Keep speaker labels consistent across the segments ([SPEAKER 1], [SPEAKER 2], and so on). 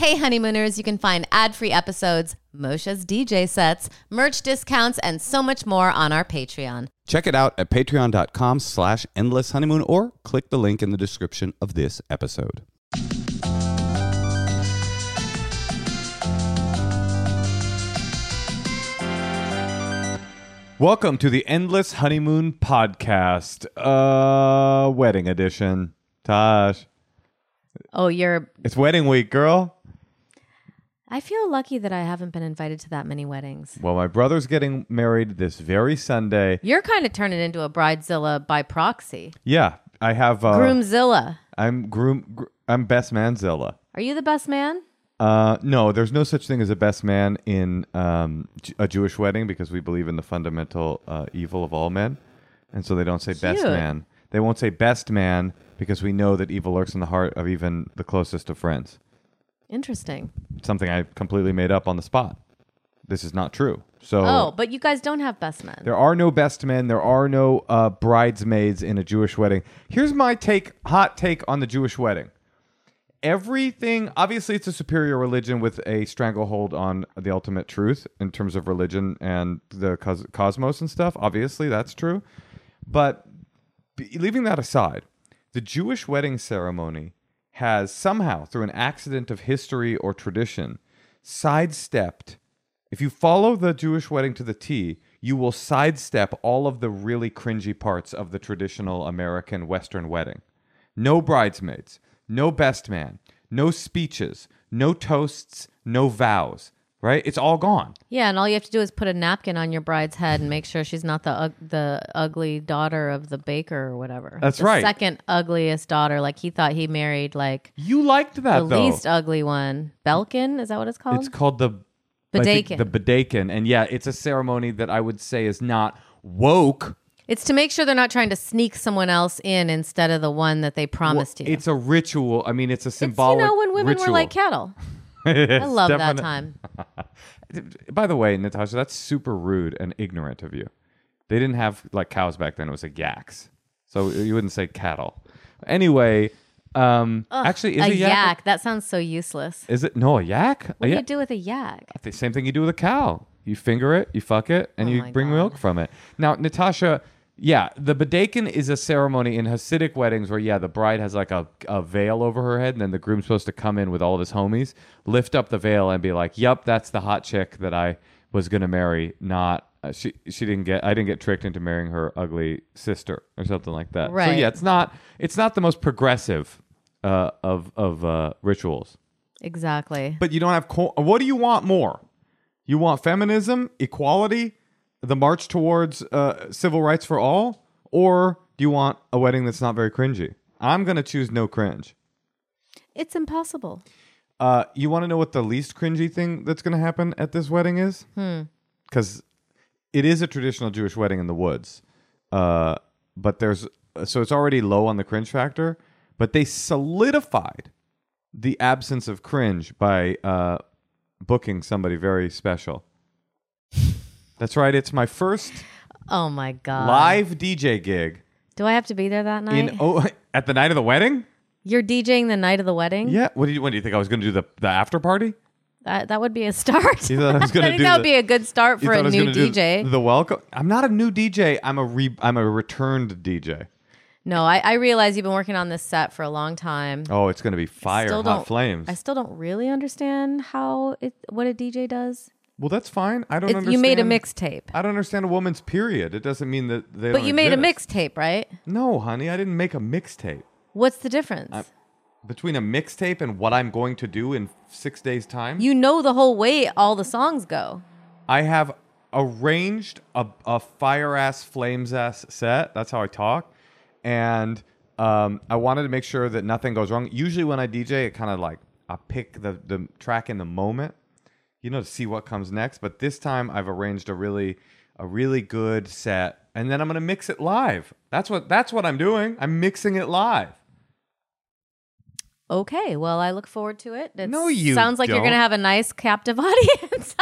[SPEAKER 1] Hey, honeymooners, you can find ad free episodes, Moshe's DJ sets, merch discounts, and so much more on our Patreon.
[SPEAKER 2] Check it out at patreon.com slash endless honeymoon or click the link in the description of this episode. Welcome to the Endless Honeymoon Podcast, uh, wedding edition. Tosh,
[SPEAKER 1] Oh, you're.
[SPEAKER 2] it's wedding week, girl.
[SPEAKER 1] I feel lucky that I haven't been invited to that many weddings.
[SPEAKER 2] Well, my brother's getting married this very Sunday.
[SPEAKER 1] You're kind of turning into a bridezilla by proxy.
[SPEAKER 2] Yeah, I have. Uh,
[SPEAKER 1] Groomzilla.
[SPEAKER 2] I'm groom. Gr- I'm best manzilla.
[SPEAKER 1] Are you the best man?
[SPEAKER 2] Uh, no, there's no such thing as a best man in um, a Jewish wedding because we believe in the fundamental uh, evil of all men, and so they don't say best man. They won't say best man because we know that evil lurks in the heart of even the closest of friends.
[SPEAKER 1] Interesting.
[SPEAKER 2] Something I completely made up on the spot. This is not true. So
[SPEAKER 1] Oh, but you guys don't have best men.
[SPEAKER 2] There are no best men. There are no uh, bridesmaids in a Jewish wedding. Here's my take, hot take on the Jewish wedding. Everything, obviously, it's a superior religion with a stranglehold on the ultimate truth in terms of religion and the cos- cosmos and stuff. Obviously, that's true. But b- leaving that aside, the Jewish wedding ceremony has somehow, through an accident of history or tradition, sidestepped. If you follow the Jewish wedding to the T, you will sidestep all of the really cringy parts of the traditional American Western wedding. No bridesmaids, no best man, no speeches, no toasts, no vows. Right? It's all gone.
[SPEAKER 1] Yeah, and all you have to do is put a napkin on your bride's head and make sure she's not the ug- the ugly daughter of the baker or whatever.
[SPEAKER 2] That's
[SPEAKER 1] The
[SPEAKER 2] right.
[SPEAKER 1] Second ugliest daughter. Like he thought he married like
[SPEAKER 2] You liked that
[SPEAKER 1] the
[SPEAKER 2] though.
[SPEAKER 1] least ugly one. Belkin is that what it's called?
[SPEAKER 2] It's called the
[SPEAKER 1] Badeken.
[SPEAKER 2] The Badeken. And yeah, it's a ceremony that I would say is not woke.
[SPEAKER 1] It's to make sure they're not trying to sneak someone else in instead of the one that they promised you.
[SPEAKER 2] It's a ritual. I mean, it's a
[SPEAKER 1] It's, you know when women
[SPEAKER 2] ritual.
[SPEAKER 1] were like cattle. I love that time.
[SPEAKER 2] By the way, Natasha, that's super rude and ignorant of you. They didn't have like cows back then. It was a yaks. So you wouldn't say cattle. Anyway, um, actually, is
[SPEAKER 1] a
[SPEAKER 2] a yak?
[SPEAKER 1] yak. That sounds so useless.
[SPEAKER 2] Is it no a yak?
[SPEAKER 1] What
[SPEAKER 2] a
[SPEAKER 1] do you do with a yak?
[SPEAKER 2] The same thing you do with a cow. You finger it, you fuck it, and
[SPEAKER 1] Oh
[SPEAKER 2] you bring
[SPEAKER 1] God.
[SPEAKER 2] milk from it. Now, Natasha, yeah, the Badeken is a ceremony in Hasidic weddings where, yeah, the bride has like a, a veil over her head, and then the groom's supposed to come in with all of his homies, lift up the veil, and be like, "Yep, that's the hot chick that I was gonna marry." Not uh, she. She didn't get. I didn't get tricked into marrying her ugly sister or something like that. So
[SPEAKER 1] Right.
[SPEAKER 2] yeah, it's not. It's not the most progressive uh, of of uh, rituals.
[SPEAKER 1] Exactly.
[SPEAKER 2] But you don't have. Co- what do you want more? You want feminism, equality, the march towards uh, civil rights for all, or do you want a wedding that's not very cringy? I'm gonna choose no cringe.
[SPEAKER 1] It's impossible.
[SPEAKER 2] Uh, you want to know what the least cringy thing that's gonna happen at this wedding is? Because it is a traditional Jewish wedding in the woods, uh, but there's so it's already low on the cringe factor. But they solidified the absence of cringe by uh, booking somebody very special. That's right. It's my first
[SPEAKER 1] Oh my god.
[SPEAKER 2] live DJ gig
[SPEAKER 1] Do I have to be there that night?
[SPEAKER 2] in oh at the night of the wedding.
[SPEAKER 1] You're DJing the night of the wedding?
[SPEAKER 2] Yeah. What do you? When do you think I was going to do the the after party?
[SPEAKER 1] That, that would be a start.
[SPEAKER 2] You thought I was gonna
[SPEAKER 1] think
[SPEAKER 2] do
[SPEAKER 1] that
[SPEAKER 2] the-
[SPEAKER 1] would be a good start
[SPEAKER 2] You
[SPEAKER 1] for
[SPEAKER 2] thought I
[SPEAKER 1] a
[SPEAKER 2] was
[SPEAKER 1] new
[SPEAKER 2] gonna do
[SPEAKER 1] DJ.
[SPEAKER 2] The welcome. I'm not a new DJ. I'm a re. I'm a returned DJ.
[SPEAKER 1] no, I, I realize you've been working on this set for a long time.
[SPEAKER 2] Oh, it's going to be fire,
[SPEAKER 1] Still
[SPEAKER 2] hot
[SPEAKER 1] don't-
[SPEAKER 2] flames.
[SPEAKER 1] I still don't really understand how it what a DJ does.
[SPEAKER 2] Well, that's fine. I don't
[SPEAKER 1] It's,
[SPEAKER 2] understand.
[SPEAKER 1] you made a mixtape.
[SPEAKER 2] I don't understand a woman's period. It doesn't mean that they.
[SPEAKER 1] But
[SPEAKER 2] don't
[SPEAKER 1] you made a
[SPEAKER 2] exist.
[SPEAKER 1] mixtape, right?
[SPEAKER 2] No, honey, I didn't make a mixtape.
[SPEAKER 1] What's the difference?
[SPEAKER 2] Between a mixtape and what I'm going to do in six days' time,
[SPEAKER 1] you know the whole way all the songs go.
[SPEAKER 2] I have arranged a, a fire ass flames ass set. That's how I talk, and um, I wanted to make sure that nothing goes wrong. Usually, when I DJ, it kind of like I pick the the track in the moment, you know, to see what comes next. But this time, I've arranged a really a really good set, and then I'm gonna mix it live. That's what that's what I'm doing. I'm mixing it live.
[SPEAKER 1] Okay, well, I look forward to it. It
[SPEAKER 2] No, you
[SPEAKER 1] sounds like you're going to have a nice captive audience.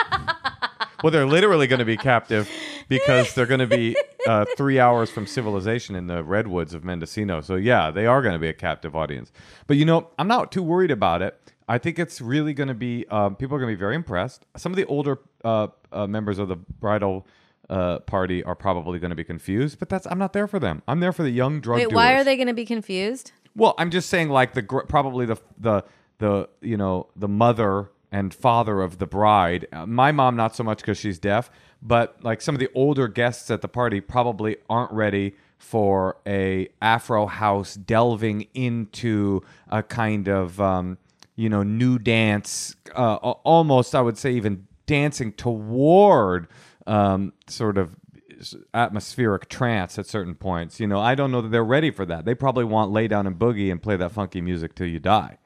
[SPEAKER 2] Well, they're literally going to be captive because they're going to be uh, three hours from civilization in the redwoods of Mendocino. So, yeah, they are going to be a captive audience. But, you know, I'm not too worried about it. I think it's really going to be. Um, people are going to be very impressed. Some of the older uh, uh, members of the bridal uh, party are probably going to be confused, but that's I'm not there for them. I'm there for the young drug
[SPEAKER 1] Wait,
[SPEAKER 2] doers.
[SPEAKER 1] why are they going to be confused?
[SPEAKER 2] Well, I'm just saying, like the gr- probably the the the you know the mother and father of the bride. Uh, my mom, not so much because she's deaf, but like some of the older guests at the party probably aren't ready for a Afro house delving into a kind of um, you know new dance, uh, almost I would say even dancing toward um, sort of atmospheric trance at certain points. You know, I don't know that they're ready for that. They probably want lay down and boogie and play that funky music till you die.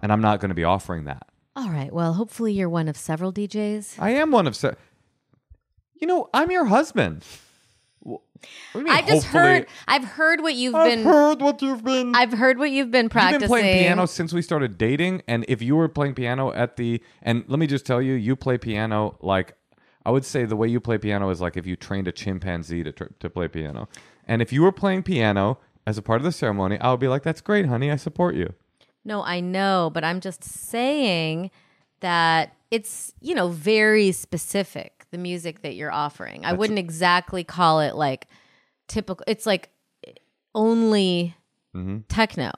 [SPEAKER 2] And I'm not going to be offering that.
[SPEAKER 1] All right. Well, hopefully you're one of several DJs.
[SPEAKER 2] I am one of se- You know, I'm your husband. Wh- what do you mean,
[SPEAKER 1] I just
[SPEAKER 2] hopefully?
[SPEAKER 1] heard. I've heard what you've
[SPEAKER 2] I've
[SPEAKER 1] been.
[SPEAKER 2] heard what you've been
[SPEAKER 1] I've heard what you've been practicing.
[SPEAKER 2] You've been playing piano since we started dating, and if you were playing piano at the and let me just tell you, you play piano like I would say the way you play piano is like if you trained a chimpanzee to tr- to play piano, and if you were playing piano as a part of the ceremony, I would be like, "That's great, honey, I support you."
[SPEAKER 1] No, I know, but I'm just saying that it's, you know, very specific, the music that you're offering. I wouldn't exactly call it like typical. It's like only
[SPEAKER 2] Mm-hmm.
[SPEAKER 1] techno.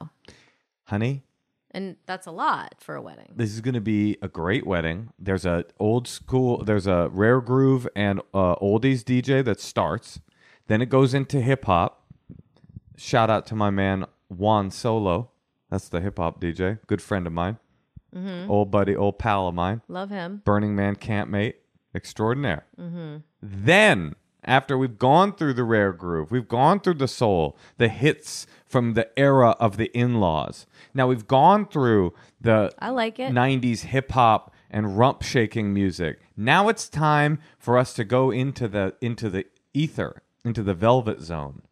[SPEAKER 2] Honey,
[SPEAKER 1] And that's a lot for a wedding.
[SPEAKER 2] this is going to be a great wedding. There's a old school, there's a rare groove and uh, oldies DJ that starts. Then it goes into hip hop. Shout out to my man Juan Solo. That's the hip hop DJ, good friend of mine, old buddy, old pal of mine,
[SPEAKER 1] Love him.
[SPEAKER 2] Burning Man campmate extraordinaire. Mm-hmm. Then, after we've gone through the rare groove, we've gone through the soul, the hits from the era of the in laws. Now we've gone through the
[SPEAKER 1] I like it.
[SPEAKER 2] 90s hip hop and rump shaking music. Now it's time for us to go into the into the ether, into the velvet zone.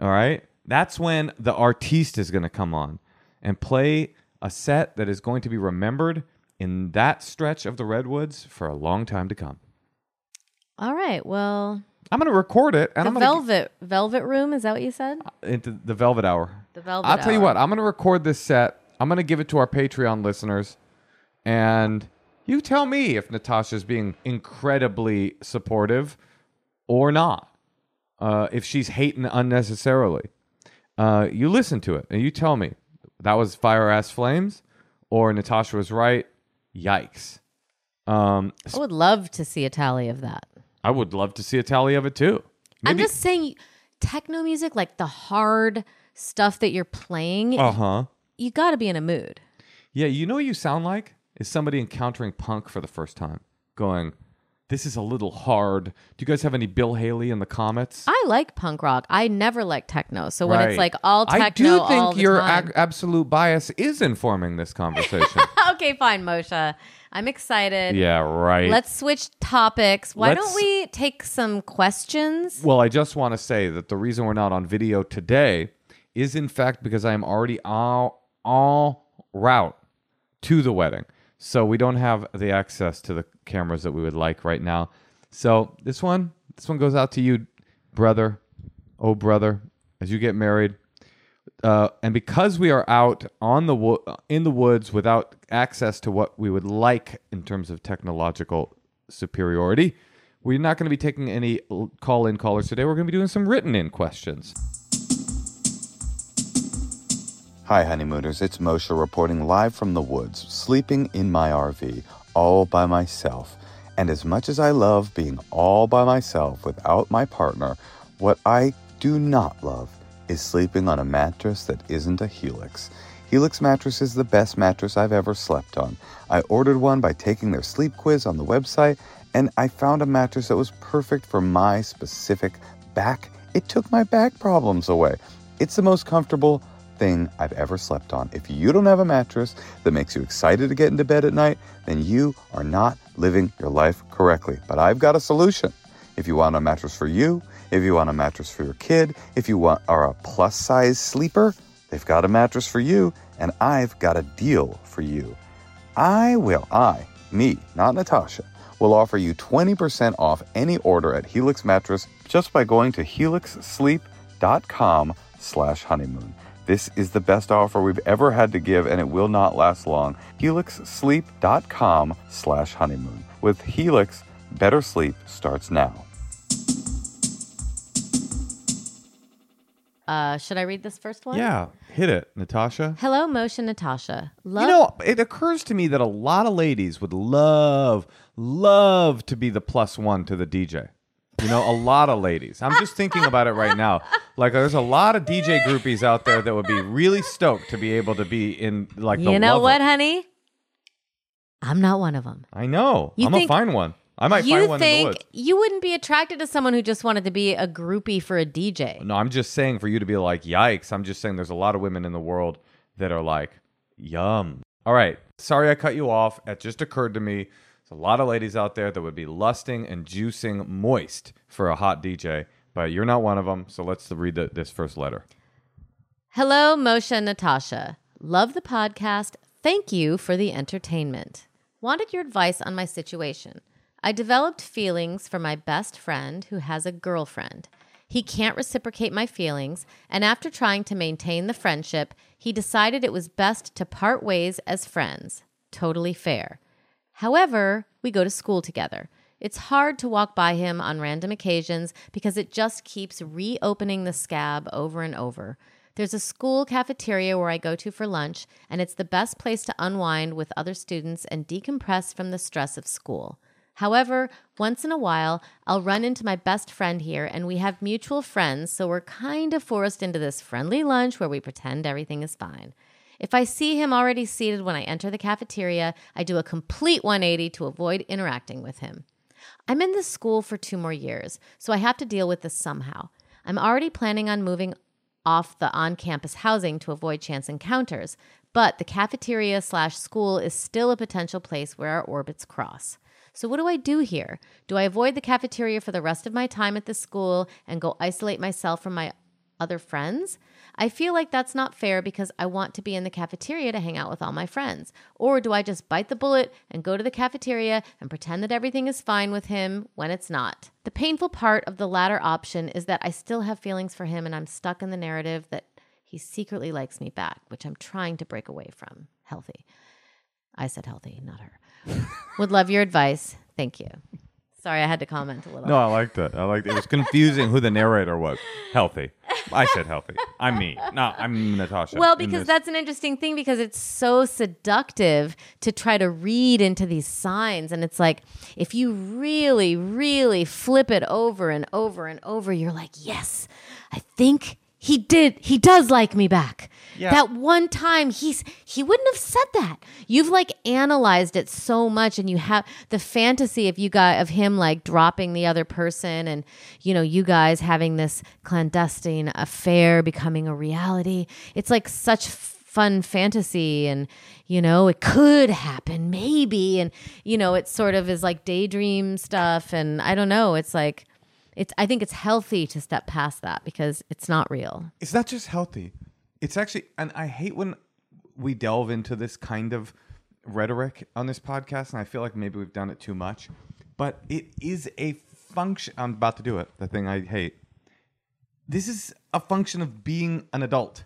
[SPEAKER 2] All right? That's when the artiste is going to come on and play a set that is going to be remembered in that stretch of the redwoods for a long time to come.
[SPEAKER 1] All right. Well,
[SPEAKER 2] I'm going to record it and
[SPEAKER 1] the
[SPEAKER 2] I'm going
[SPEAKER 1] velvet velvet room is that what you said?
[SPEAKER 2] to into the velvet hour.
[SPEAKER 1] The velvet.
[SPEAKER 2] I'll tell you
[SPEAKER 1] Hour.
[SPEAKER 2] what, I'm going to record this set. I'm going to give it to our Patreon listeners. And you tell me if Natasha's being incredibly supportive or not. Uh, if she's hating unnecessarily. Uh, you listen to it and you tell me that was fire ass flames or Natasha was right. Yikes. Um,
[SPEAKER 1] I would love to see a tally of that.
[SPEAKER 2] I would love to see a tally of it too.
[SPEAKER 1] I'm just saying, techno music, like the hard stuff that you're playing,
[SPEAKER 2] Uh huh.
[SPEAKER 1] you got to be in a mood.
[SPEAKER 2] Yeah, you know what you sound like? Is somebody encountering punk for the first time, going, This is a little hard. Do you guys have any Bill Haley in the Comets?
[SPEAKER 1] I like punk rock. I never like techno. So when it's like all techno,
[SPEAKER 2] I do
[SPEAKER 1] all
[SPEAKER 2] think
[SPEAKER 1] the
[SPEAKER 2] your
[SPEAKER 1] time-
[SPEAKER 2] absolute bias is informing this conversation.
[SPEAKER 1] okay, fine, Moshe. I'm excited.
[SPEAKER 2] yeah, right.
[SPEAKER 1] Let's switch topics. Why
[SPEAKER 2] Let's-
[SPEAKER 1] don't we take some questions?
[SPEAKER 2] well, I just want to say that the reason we're not on video today is, in fact, because I am already all, all route to the wedding. So we don't have the access to the cameras that we would like right now. So this one, this one goes out to you, brother, oh brother, as you get married. Uh, and because we are out on the wo- in the woods without access to what we would like in terms of technological superiority, we're not going to be taking any call in callers today. We're going to be doing some written in questions.
[SPEAKER 3] Hi, honeymooners. It's Moshe reporting live from the woods, sleeping in my RV, all by myself. And as much as I love being all by myself without my partner, what I do not love is sleeping on a mattress that isn't a Helix. Helix mattress is the best mattress I've ever slept on. I ordered one by taking their sleep quiz on the website, and I found a mattress that was perfect for my specific back. It took my back problems away. It's the most comfortable thing I've ever slept on. If you don't have a mattress that makes you excited to get into bed at night, then you are not living your life correctly. But I've got a solution. If you want a mattress for you, if you want a mattress for your kid, if you want are a plus size sleeper, they've got a mattress for you, and I've got a deal for you. I will, I, me, not Natasha, will offer you 20% off any order at Helix Mattress just by going to helixsleep.com slash honeymoon. This is the best offer we've ever had to give, and it will not last long. HelixSleep.com slash honeymoon. With Helix, better sleep starts now.
[SPEAKER 1] Uh, should I read this first one?
[SPEAKER 2] Yeah, hit it, Natasha.
[SPEAKER 1] Hello, Motion Natasha. Love
[SPEAKER 2] You know, it occurs to me that a lot of ladies would love, love to be the plus one to the DJ. You know, a lot of ladies. I'm just thinking about it right now. Like, there's a lot of DJ groupies out there that would be really stoked to be able to be in, like, the
[SPEAKER 1] you know what, honey? I'm not one of them.
[SPEAKER 2] I know.
[SPEAKER 1] You
[SPEAKER 2] I'm
[SPEAKER 1] think-
[SPEAKER 2] find one. I might
[SPEAKER 1] you
[SPEAKER 2] find one in the
[SPEAKER 1] think
[SPEAKER 2] woods.
[SPEAKER 1] you wouldn't be attracted to someone who just wanted to be a groupie for a DJ?
[SPEAKER 2] No, I'm just saying for you to be like, yikes. I'm just saying there's a lot of women in the world that are like, yum. All right. Sorry I cut you off. It just occurred to me. There's a lot of ladies out there that would be lusting and juicing moist for a hot DJ, but you're not one of them. So let's read the, this first letter.
[SPEAKER 1] Hello, Moshe and Natasha. Love the podcast. Thank you for the entertainment. Wanted your advice on my situation. I developed feelings for my best friend who has a girlfriend. He can't reciprocate my feelings, and after trying to maintain the friendship, he decided it was best to part ways as friends. Totally fair. However, we go to school together. It's hard to walk by him on random occasions because it just keeps reopening the scab over and over. There's a school cafeteria where I go to for lunch, and it's the best place to unwind with other students and decompress from the stress of school. However, once in a while, I'll run into my best friend here, and we have mutual friends, so we're kind of forced into this friendly lunch where we pretend everything is fine. If I see him already seated when I enter the cafeteria, I do a complete 180 to avoid interacting with him. I'm in this school for two more years, so I have to deal with this somehow. I'm already planning on moving off the on campus housing to avoid chance encounters, but the cafeteria slash school is still a potential place where our orbits cross. So, what do I do here? Do I avoid the cafeteria for the rest of my time at the school and go isolate myself from my other friends? I feel like that's not fair because I want to be in the cafeteria to hang out with all my friends. Or do I just bite the bullet and go to the cafeteria and pretend that everything is fine with him when it's not? The painful part of the latter option is that I still have feelings for him and I'm stuck in the narrative that he secretly likes me back, which I'm trying to break away from. Healthy. I said healthy, not her. Would love your advice. Thank you. Sorry, I had to comment a little.
[SPEAKER 2] No, I liked it. I liked it. It was confusing who the narrator was. Healthy. I said healthy. I'm me. No, I'm Natasha.
[SPEAKER 1] Well, because that's an interesting thing because it's so seductive to try to read into these signs. And it's like, if you really, really flip it over and over and over, you're like, yes, I think he did. He does like me back.
[SPEAKER 2] Yeah.
[SPEAKER 1] That one time he's he wouldn't have said that. You've like analyzed it so much and you have the fantasy of you guys of him like dropping the other person and you know you guys having this clandestine affair becoming a reality. It's like such fun fantasy and you know it could happen maybe and you know it sort of is like daydream stuff and I don't know it's like it's I think it's healthy to step past that because it's not real.
[SPEAKER 2] it's not just healthy. It's actually, and I hate when we delve into this kind of rhetoric on this podcast, and I feel like maybe we've done it too much. But it is a function. I'm about to do it. The thing I hate. This is a function of being an adult.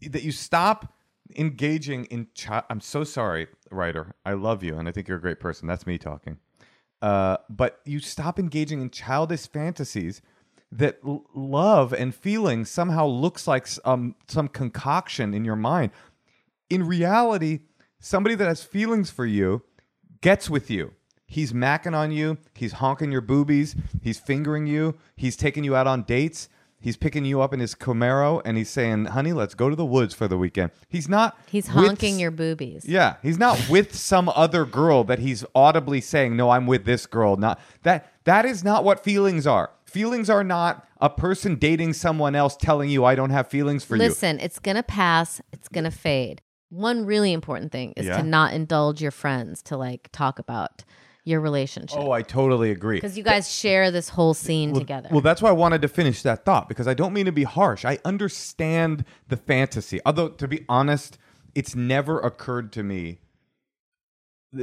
[SPEAKER 2] That you stop engaging in. Chi- I'm so sorry, writer. I love you, and I think you're a great person. That's me talking. Uh, but you stop engaging in childish fantasies that l- love and feeling somehow looks like um, some concoction in your mind. In reality, somebody that has feelings for you gets with you. He's macking on you. He's honking your boobies. He's fingering you. He's taking you out on dates. He's picking you up in his Camaro and he's saying, "Honey, let's go to the woods for the weekend." He's not.
[SPEAKER 1] He's
[SPEAKER 2] with
[SPEAKER 1] honking your boobies.
[SPEAKER 2] yeah, he's not with some other girl that he's audibly saying, "No, I'm with this girl." Not that that is not what feelings are. Feelings are not a person dating someone else telling you, "I don't have feelings for you."
[SPEAKER 1] Listen, it's going to pass, it's going to fade. One really important thing is
[SPEAKER 2] Yeah.
[SPEAKER 1] to not indulge your friends to like talk about your relationship.
[SPEAKER 2] Oh, I totally agree.
[SPEAKER 1] Because you guys share this whole scene together.
[SPEAKER 2] Well, that's why I wanted to finish that thought because I don't mean to be harsh. I understand the fantasy. Although, to be honest, it's never occurred to me.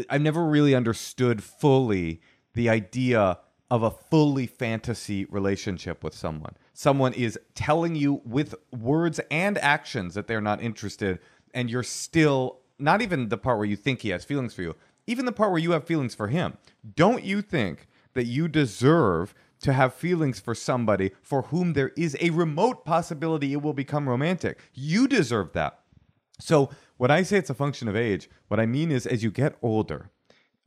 [SPEAKER 2] I've never really understood fully the idea of a fully fantasy relationship with someone. Someone is telling you with words and actions that they're not interested, and you're still not even the part where you think he has feelings for you, even the part where you have feelings for him. Don't you think that you deserve to have feelings for somebody for whom there is a remote possibility it will become romantic? You deserve that. So, when I say it's a function of age, what I mean is as you get older,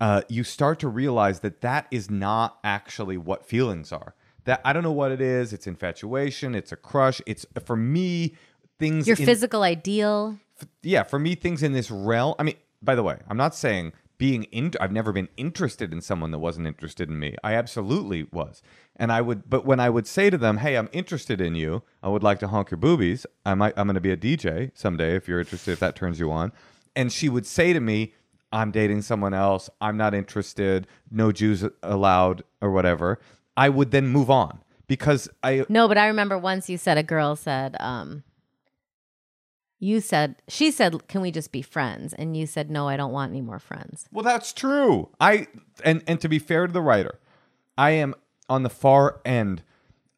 [SPEAKER 2] uh, you start to realize that that is not actually what feelings are. That I don't know what it is. It's infatuation. It's a crush. It's for me things.
[SPEAKER 1] Your
[SPEAKER 2] in-
[SPEAKER 1] physical ideal.
[SPEAKER 2] yeah, for me, things in this realm. I mean, by the way, I'm not saying being in. I've never been interested in someone that wasn't interested in me. I absolutely was, and I would. But when I would say to them, "Hey, I'm interested in you. I would like to honk your boobies. I might. I'm going to be a DJ someday if you're interested. If that turns you on." And she would say to me, "I'm dating someone else. I'm not interested. No Jews allowed, or whatever." I would then move on because I
[SPEAKER 1] No, but I remember once you said a girl said, um, you said she said, "Can we just be friends?" And you said, "No, I don't want any more friends."
[SPEAKER 2] Well, that's true. I and and to be fair to the writer, I am on the far end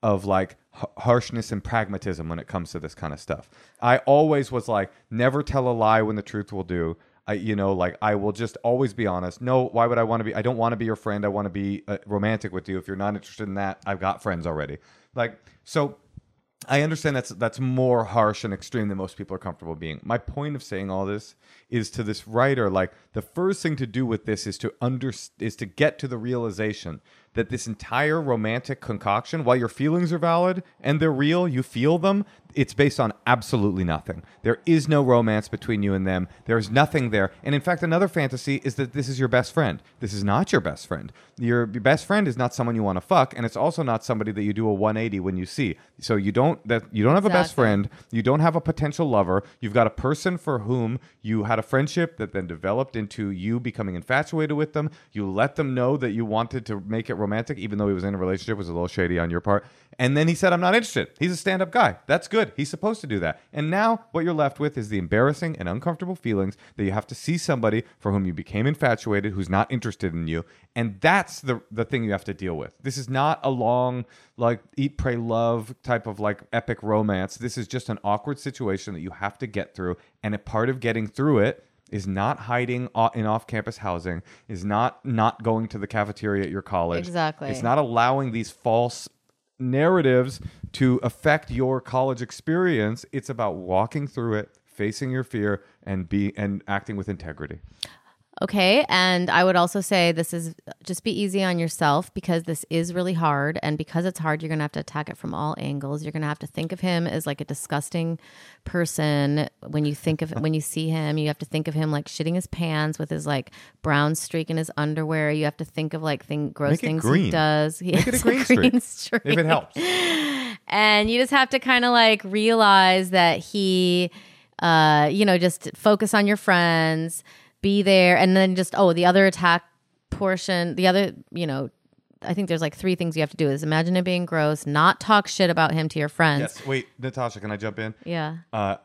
[SPEAKER 2] of like h- harshness and pragmatism when it comes to this kind of stuff. I always was like, never tell a lie when the truth will do. I, you know, like I will just always be honest. No, why would I want to be? I don't want to be your friend. I want to be uh, romantic with you. If you're not interested in that, I've got friends already. Like so, I understand that's that's more harsh and extreme than most people are comfortable being. My point of saying all this is to this writer like the first thing to do with this is to under is to get to the realization that this entire romantic concoction while your feelings are valid and they're real, you feel them, it's based on absolutely nothing. There is no romance between you and them. There's nothing there. And in fact, another fantasy is that this is your best friend. This is not your best friend. Your, your best friend is not someone you want to fuck, and it's also not somebody that you do a 180 when you see. So you don't that you don't have a best friend, you don't have a potential lover. You've got a person for whom you had a friendship that then developed into you becoming infatuated with them. You let them know that you wanted to make it romantic, even though he was in a relationship, was a little shady on your part. And then he said, I'm not interested. He's a stand up guy. That's good. He's supposed to do that. And now what you're left with is the embarrassing and uncomfortable feelings that you have to see somebody for whom you became infatuated who's not interested in you. And that's the, the thing you have to deal with. This is not a long, like, eat, pray, love type of like epic romance. This is just an awkward situation that you have to get through. And a part of getting through it is not hiding in off-campus housing, is not not going to the cafeteria at your college.
[SPEAKER 1] Exactly.
[SPEAKER 2] It's not allowing these false narratives to affect your college experience. It's about walking through it, facing your fear, and be and acting with integrity.
[SPEAKER 1] Okay. And I would also say this is just be easy on yourself because this is really hard. And because it's hard, you're going to have to attack it from all angles. You're going to have to think of him as like a disgusting person. When you think of when you see him, you have to think of him like shitting his pants with his like brown streak in his underwear. You have to think of like thing, gross
[SPEAKER 2] Make
[SPEAKER 1] things
[SPEAKER 2] green.
[SPEAKER 1] he does. He
[SPEAKER 2] Make it a green streak.
[SPEAKER 1] streak.
[SPEAKER 2] If it helps.
[SPEAKER 1] and you just have to kind of like realize that he uh you know just focus on your friends be there and then just oh the other attack portion the other you know i think there's like three things you have to do is imagine it being gross not talk shit about him to your friends
[SPEAKER 2] Yes. Wait, Natasha, can I jump in?
[SPEAKER 1] yeah
[SPEAKER 2] Uh,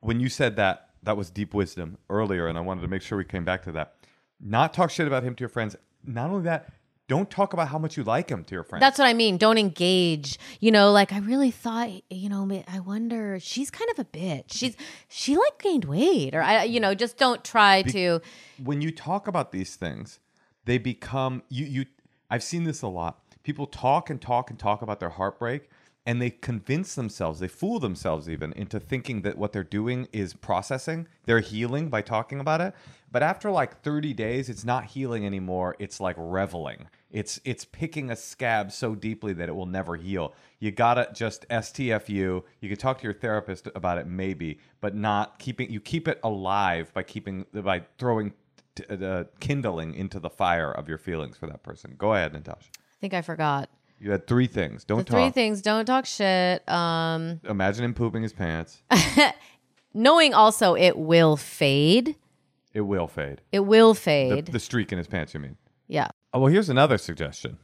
[SPEAKER 2] when you said that, that was deep wisdom earlier, and I wanted to make sure we came back to that. Not talk shit about him to your friends. Not only that, don't talk about how much you like him to your friends.
[SPEAKER 1] that's what i mean don't engage you know like i really thought you know i wonder she's kind of a bitch she's she like gained weight or i you know just don't try to
[SPEAKER 2] when you talk about these things, they become you you I've seen this a lot. People talk and talk and talk about their heartbreak and they convince themselves, they fool themselves even into thinking that what they're doing is processing, they're healing by talking about it. But after like 30 days, it's not healing anymore. It's like reveling. It's it's picking a scab so deeply that it will never heal. You gotta just STFU. You can talk to your therapist about it maybe, but not keeping you keep it alive by keeping by throwing t- uh, kindling into the fire of your feelings for that person. Go ahead, Natasha.
[SPEAKER 1] i think i forgot
[SPEAKER 2] You had three things. Don't
[SPEAKER 1] the three things don't talk shit um
[SPEAKER 2] Imagine him pooping his pants.
[SPEAKER 1] knowing also it will fade
[SPEAKER 2] it will fade.
[SPEAKER 1] it will
[SPEAKER 2] The,
[SPEAKER 1] fade
[SPEAKER 2] the streak in his pants, you mean?
[SPEAKER 1] yeah
[SPEAKER 2] Oh, well, here's another suggestion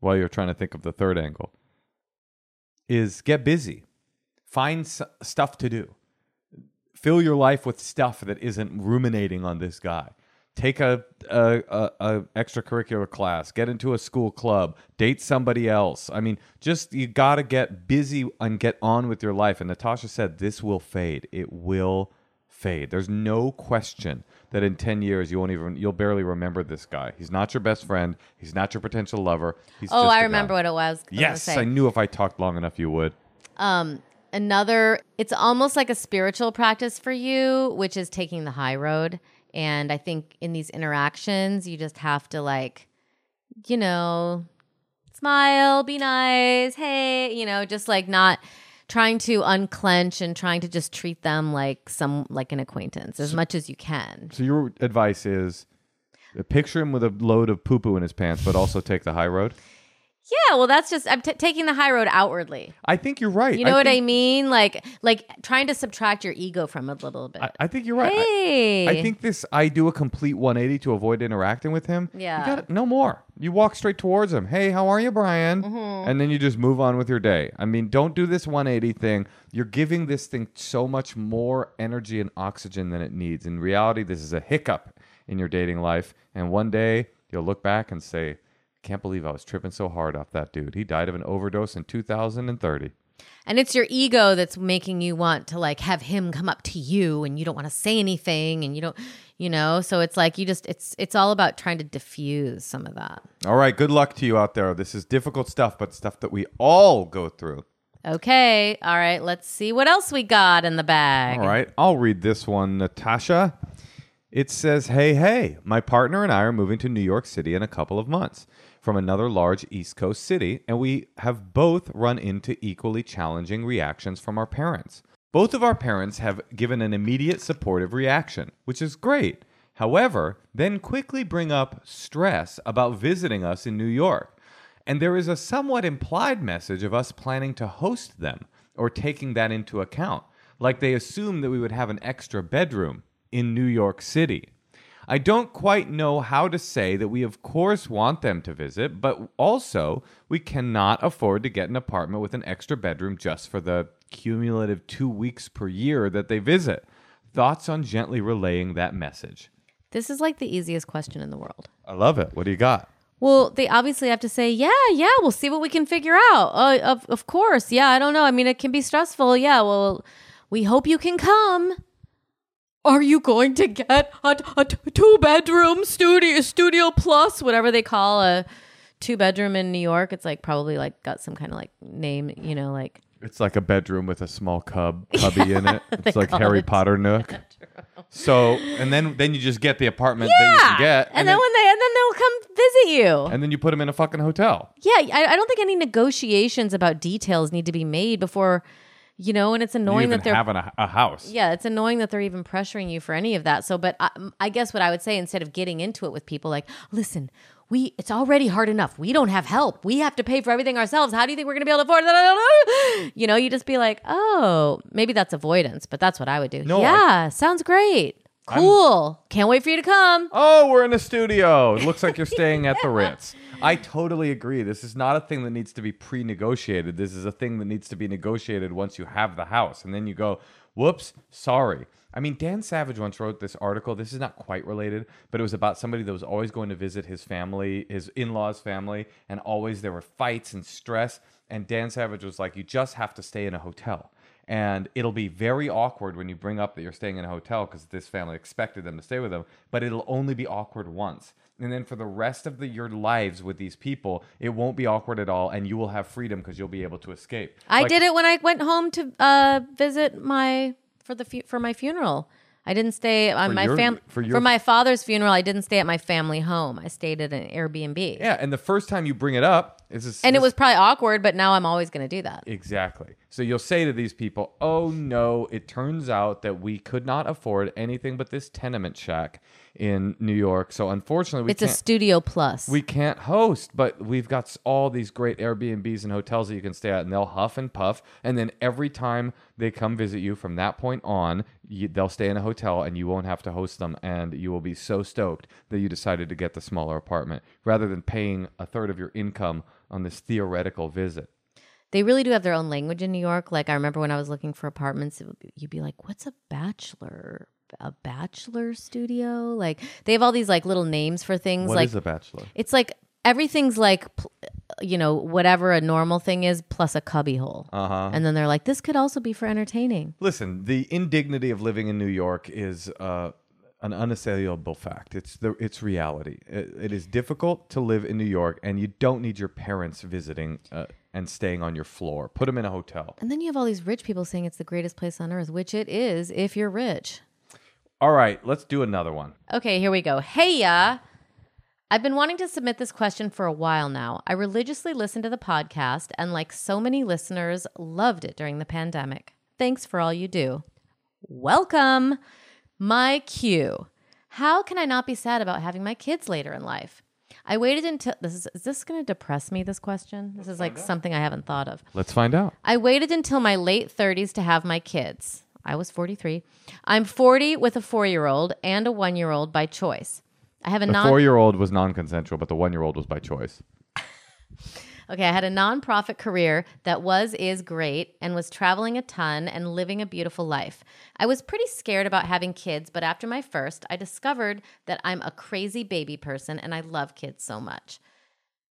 [SPEAKER 2] while you're trying to think of the third angle is get busy. Find s- stuff to do. Fill your life with stuff that isn't ruminating on this guy. Take a, a, a, a extracurricular class, get into a school club, date somebody else. I mean, just you got to get busy and get on with your life. And Natasha said this will fade. It will fade. There's no question that in 10 years you won't even you'll barely remember this guy. He's not your best friend. He's not your potential lover. He's
[SPEAKER 1] Oh, I remember
[SPEAKER 2] guy.
[SPEAKER 1] what it was. I was
[SPEAKER 2] Yes. I knew if I talked long enough you would.
[SPEAKER 1] um another it's almost like a spiritual practice for you which is taking the high road and i think in these interactions you just have to like you know smile be nice hey you know just like not trying to unclench and trying to just treat them like some like an acquaintance as much as you can
[SPEAKER 2] So your advice is uh, picture him with a load of poo poo in his pants, but also take the high road.
[SPEAKER 1] Yeah well that's just i'm t- taking the high road outwardly
[SPEAKER 2] I think you're right.
[SPEAKER 1] you know what i mean like like trying to subtract your ego from it a little bit
[SPEAKER 2] I, I think you're right. I-
[SPEAKER 1] hey
[SPEAKER 2] I think this. I do a complete 180 to avoid interacting with him.
[SPEAKER 1] Yeah.
[SPEAKER 2] you got no more. You walk straight towards him. Hey, how are you, Brian?
[SPEAKER 1] Mm-hmm.
[SPEAKER 2] And then you just move on with your day. I mean, don't do this 180 thing. You're giving this thing so much more energy and oxygen than it needs. In reality, this is a hiccup in your dating life. And one day you'll look back and say, "Can't believe I was tripping so hard off that dude. He died of an overdose in 2030."
[SPEAKER 1] And it's your ego that's making you want to like have him come up to you and you don't want to say anything and you don't you know, so it's like you just it's it's all about trying to diffuse some of that.
[SPEAKER 2] All right. Good luck to you out there. This is difficult stuff, but stuff that we all go through.
[SPEAKER 1] Okay. All right, let's see what else we got in the bag.
[SPEAKER 2] All right, I'll read this one, Natasha. It says, Hey, hey, my partner and I are moving to New York City in a couple of months from another large East Coast city, and we have both run into equally challenging reactions from our parents. Both of our parents have given an immediate supportive reaction, which is great. However, then quickly bring up stress about visiting us in New York. And there is a somewhat implied message of us planning to host them or taking that into account, like they assume that we would have an extra bedroom in New York City. I don't quite know how to say that we, of course, want them to visit, but also we cannot afford to get an apartment with an extra bedroom just for the cumulative two weeks per year that they visit. Thoughts on gently relaying that message?
[SPEAKER 1] This is like the easiest question in the world.
[SPEAKER 2] I love it. What do you got?
[SPEAKER 1] Well, they obviously have to say, "Yeah, yeah, we'll see what we can figure out." Uh, of of course. Yeah, I don't know. I mean, it can be stressful. Yeah, well, we hope you can come. Are you going to get a, a two bedroom studio studio plus whatever they call a two bedroom in New York? It's like probably like got some kind of like name, you know, like
[SPEAKER 2] It's like a bedroom with a small cub cubby in it. It's like Harry
[SPEAKER 1] it
[SPEAKER 2] Potter nook. So and then then you just get the apartment that you can get,
[SPEAKER 1] and, then, when they and then they'll come visit you.
[SPEAKER 2] and then you put them in a fucking hotel.
[SPEAKER 1] Yeah, I, I don't think any negotiations about details need to be made before, you know, and it's annoying that they're
[SPEAKER 2] having a, a house.
[SPEAKER 1] yeah, it's annoying that they're even pressuring you for any of that. So, but I, I guess what I would say instead of getting into it with people, like, listen, we it's already hard enough. We don't have help. We have to pay for everything ourselves. How do you think we're going to be able to afford that? You know, you just be like, oh, maybe that's avoidance, but that's what I would do.
[SPEAKER 2] No, I-
[SPEAKER 1] yeah, sounds great. Cool. Can't wait for you to come.
[SPEAKER 2] Oh, we're in a studio. It looks like you're staying at the Ritz. I totally agree. This is not a thing that needs to be pre negotiated. This is a thing that needs to be negotiated once you have the house. And then you go, whoops, sorry. I mean, Dan Savage once wrote this article. This is not quite related, but it was about somebody that was always going to visit his family, his in law's family, and always there were fights and stress. And Dan Savage was like, you just have to stay in a hotel and it'll be very awkward when you bring up that you're staying in a hotel because this family expected them to stay with them but it'll only be awkward once and then for the rest of the, your lives with these people it won't be awkward at all and you will have freedom because you'll be able to escape
[SPEAKER 1] I
[SPEAKER 2] Like,
[SPEAKER 1] did it when I went home to uh, visit my for the fu- for my funeral. I didn't stay on
[SPEAKER 2] For
[SPEAKER 1] my
[SPEAKER 2] your-
[SPEAKER 1] fam
[SPEAKER 2] for
[SPEAKER 1] for,
[SPEAKER 2] your-
[SPEAKER 1] my father's funeral. I didn't stay at my family home. I stayed at an Airbnb.
[SPEAKER 2] yeah and the first time you bring it up is this,
[SPEAKER 1] And it was probably awkward, but now I'm always going to do that.
[SPEAKER 2] Exactly. So you'll say to these people, "Oh no, it turns out that we could not afford anything but this tenement shack in New York. So unfortunately, we
[SPEAKER 1] It's a
[SPEAKER 2] can't
[SPEAKER 1] studio plus.
[SPEAKER 2] we can't host, but we've got s- all these great Airbnbs and hotels that you can stay at, and they'll huff and puff. And then every time they come visit you from that point on, you, they'll stay in a hotel, and you won't have to host them, and you will be so stoked that you decided to get the smaller apartment rather than paying a third of your income on this theoretical visit.
[SPEAKER 1] they really do have their own language in New York. Like I remember when I was looking for apartments, it would be, you'd be like, "What's a bachelor a bachelor studio. Like they have all these like little names for things.
[SPEAKER 2] What
[SPEAKER 1] like
[SPEAKER 2] is a bachelor?
[SPEAKER 1] it's like everything's like you know whatever a normal thing is plus a cubby hole.
[SPEAKER 2] Uh huh.
[SPEAKER 1] And then they're like, this could also be for entertaining.
[SPEAKER 2] Listen, the indignity of living in New York is uh, an unassailable fact. It's the it's reality. It, it is difficult to live in New York, and you don't need your parents visiting uh, and staying on your floor. Put them in a hotel.
[SPEAKER 1] And then you have all these rich people saying it's the greatest place on earth, which it is if you're rich.
[SPEAKER 2] All right, let's do another one.
[SPEAKER 1] Okay, here we go. Hey, ya. I've been wanting to submit this question for a while now. I religiously listened to the podcast and, like so many listeners, loved it during the pandemic. Thanks for all you do. Welcome. My cue. How can I not be sad about having my kids later in life? I waited until this is is this going to depress me this question? This is like something I haven't thought of.
[SPEAKER 2] Let's find out.
[SPEAKER 1] I waited until my late 30s to have my kids. I was 43. I'm 40 with a 4-year-old and a 1-year-old by choice. I have a
[SPEAKER 2] The
[SPEAKER 1] non
[SPEAKER 2] four-year-old was non-consensual, but the one-year-old was by choice.
[SPEAKER 1] Okay, I had a nonprofit career that was is great and was traveling a ton and living a beautiful life. I was pretty scared about having kids, but after my first, I discovered that I'm a crazy baby person and I love kids so much.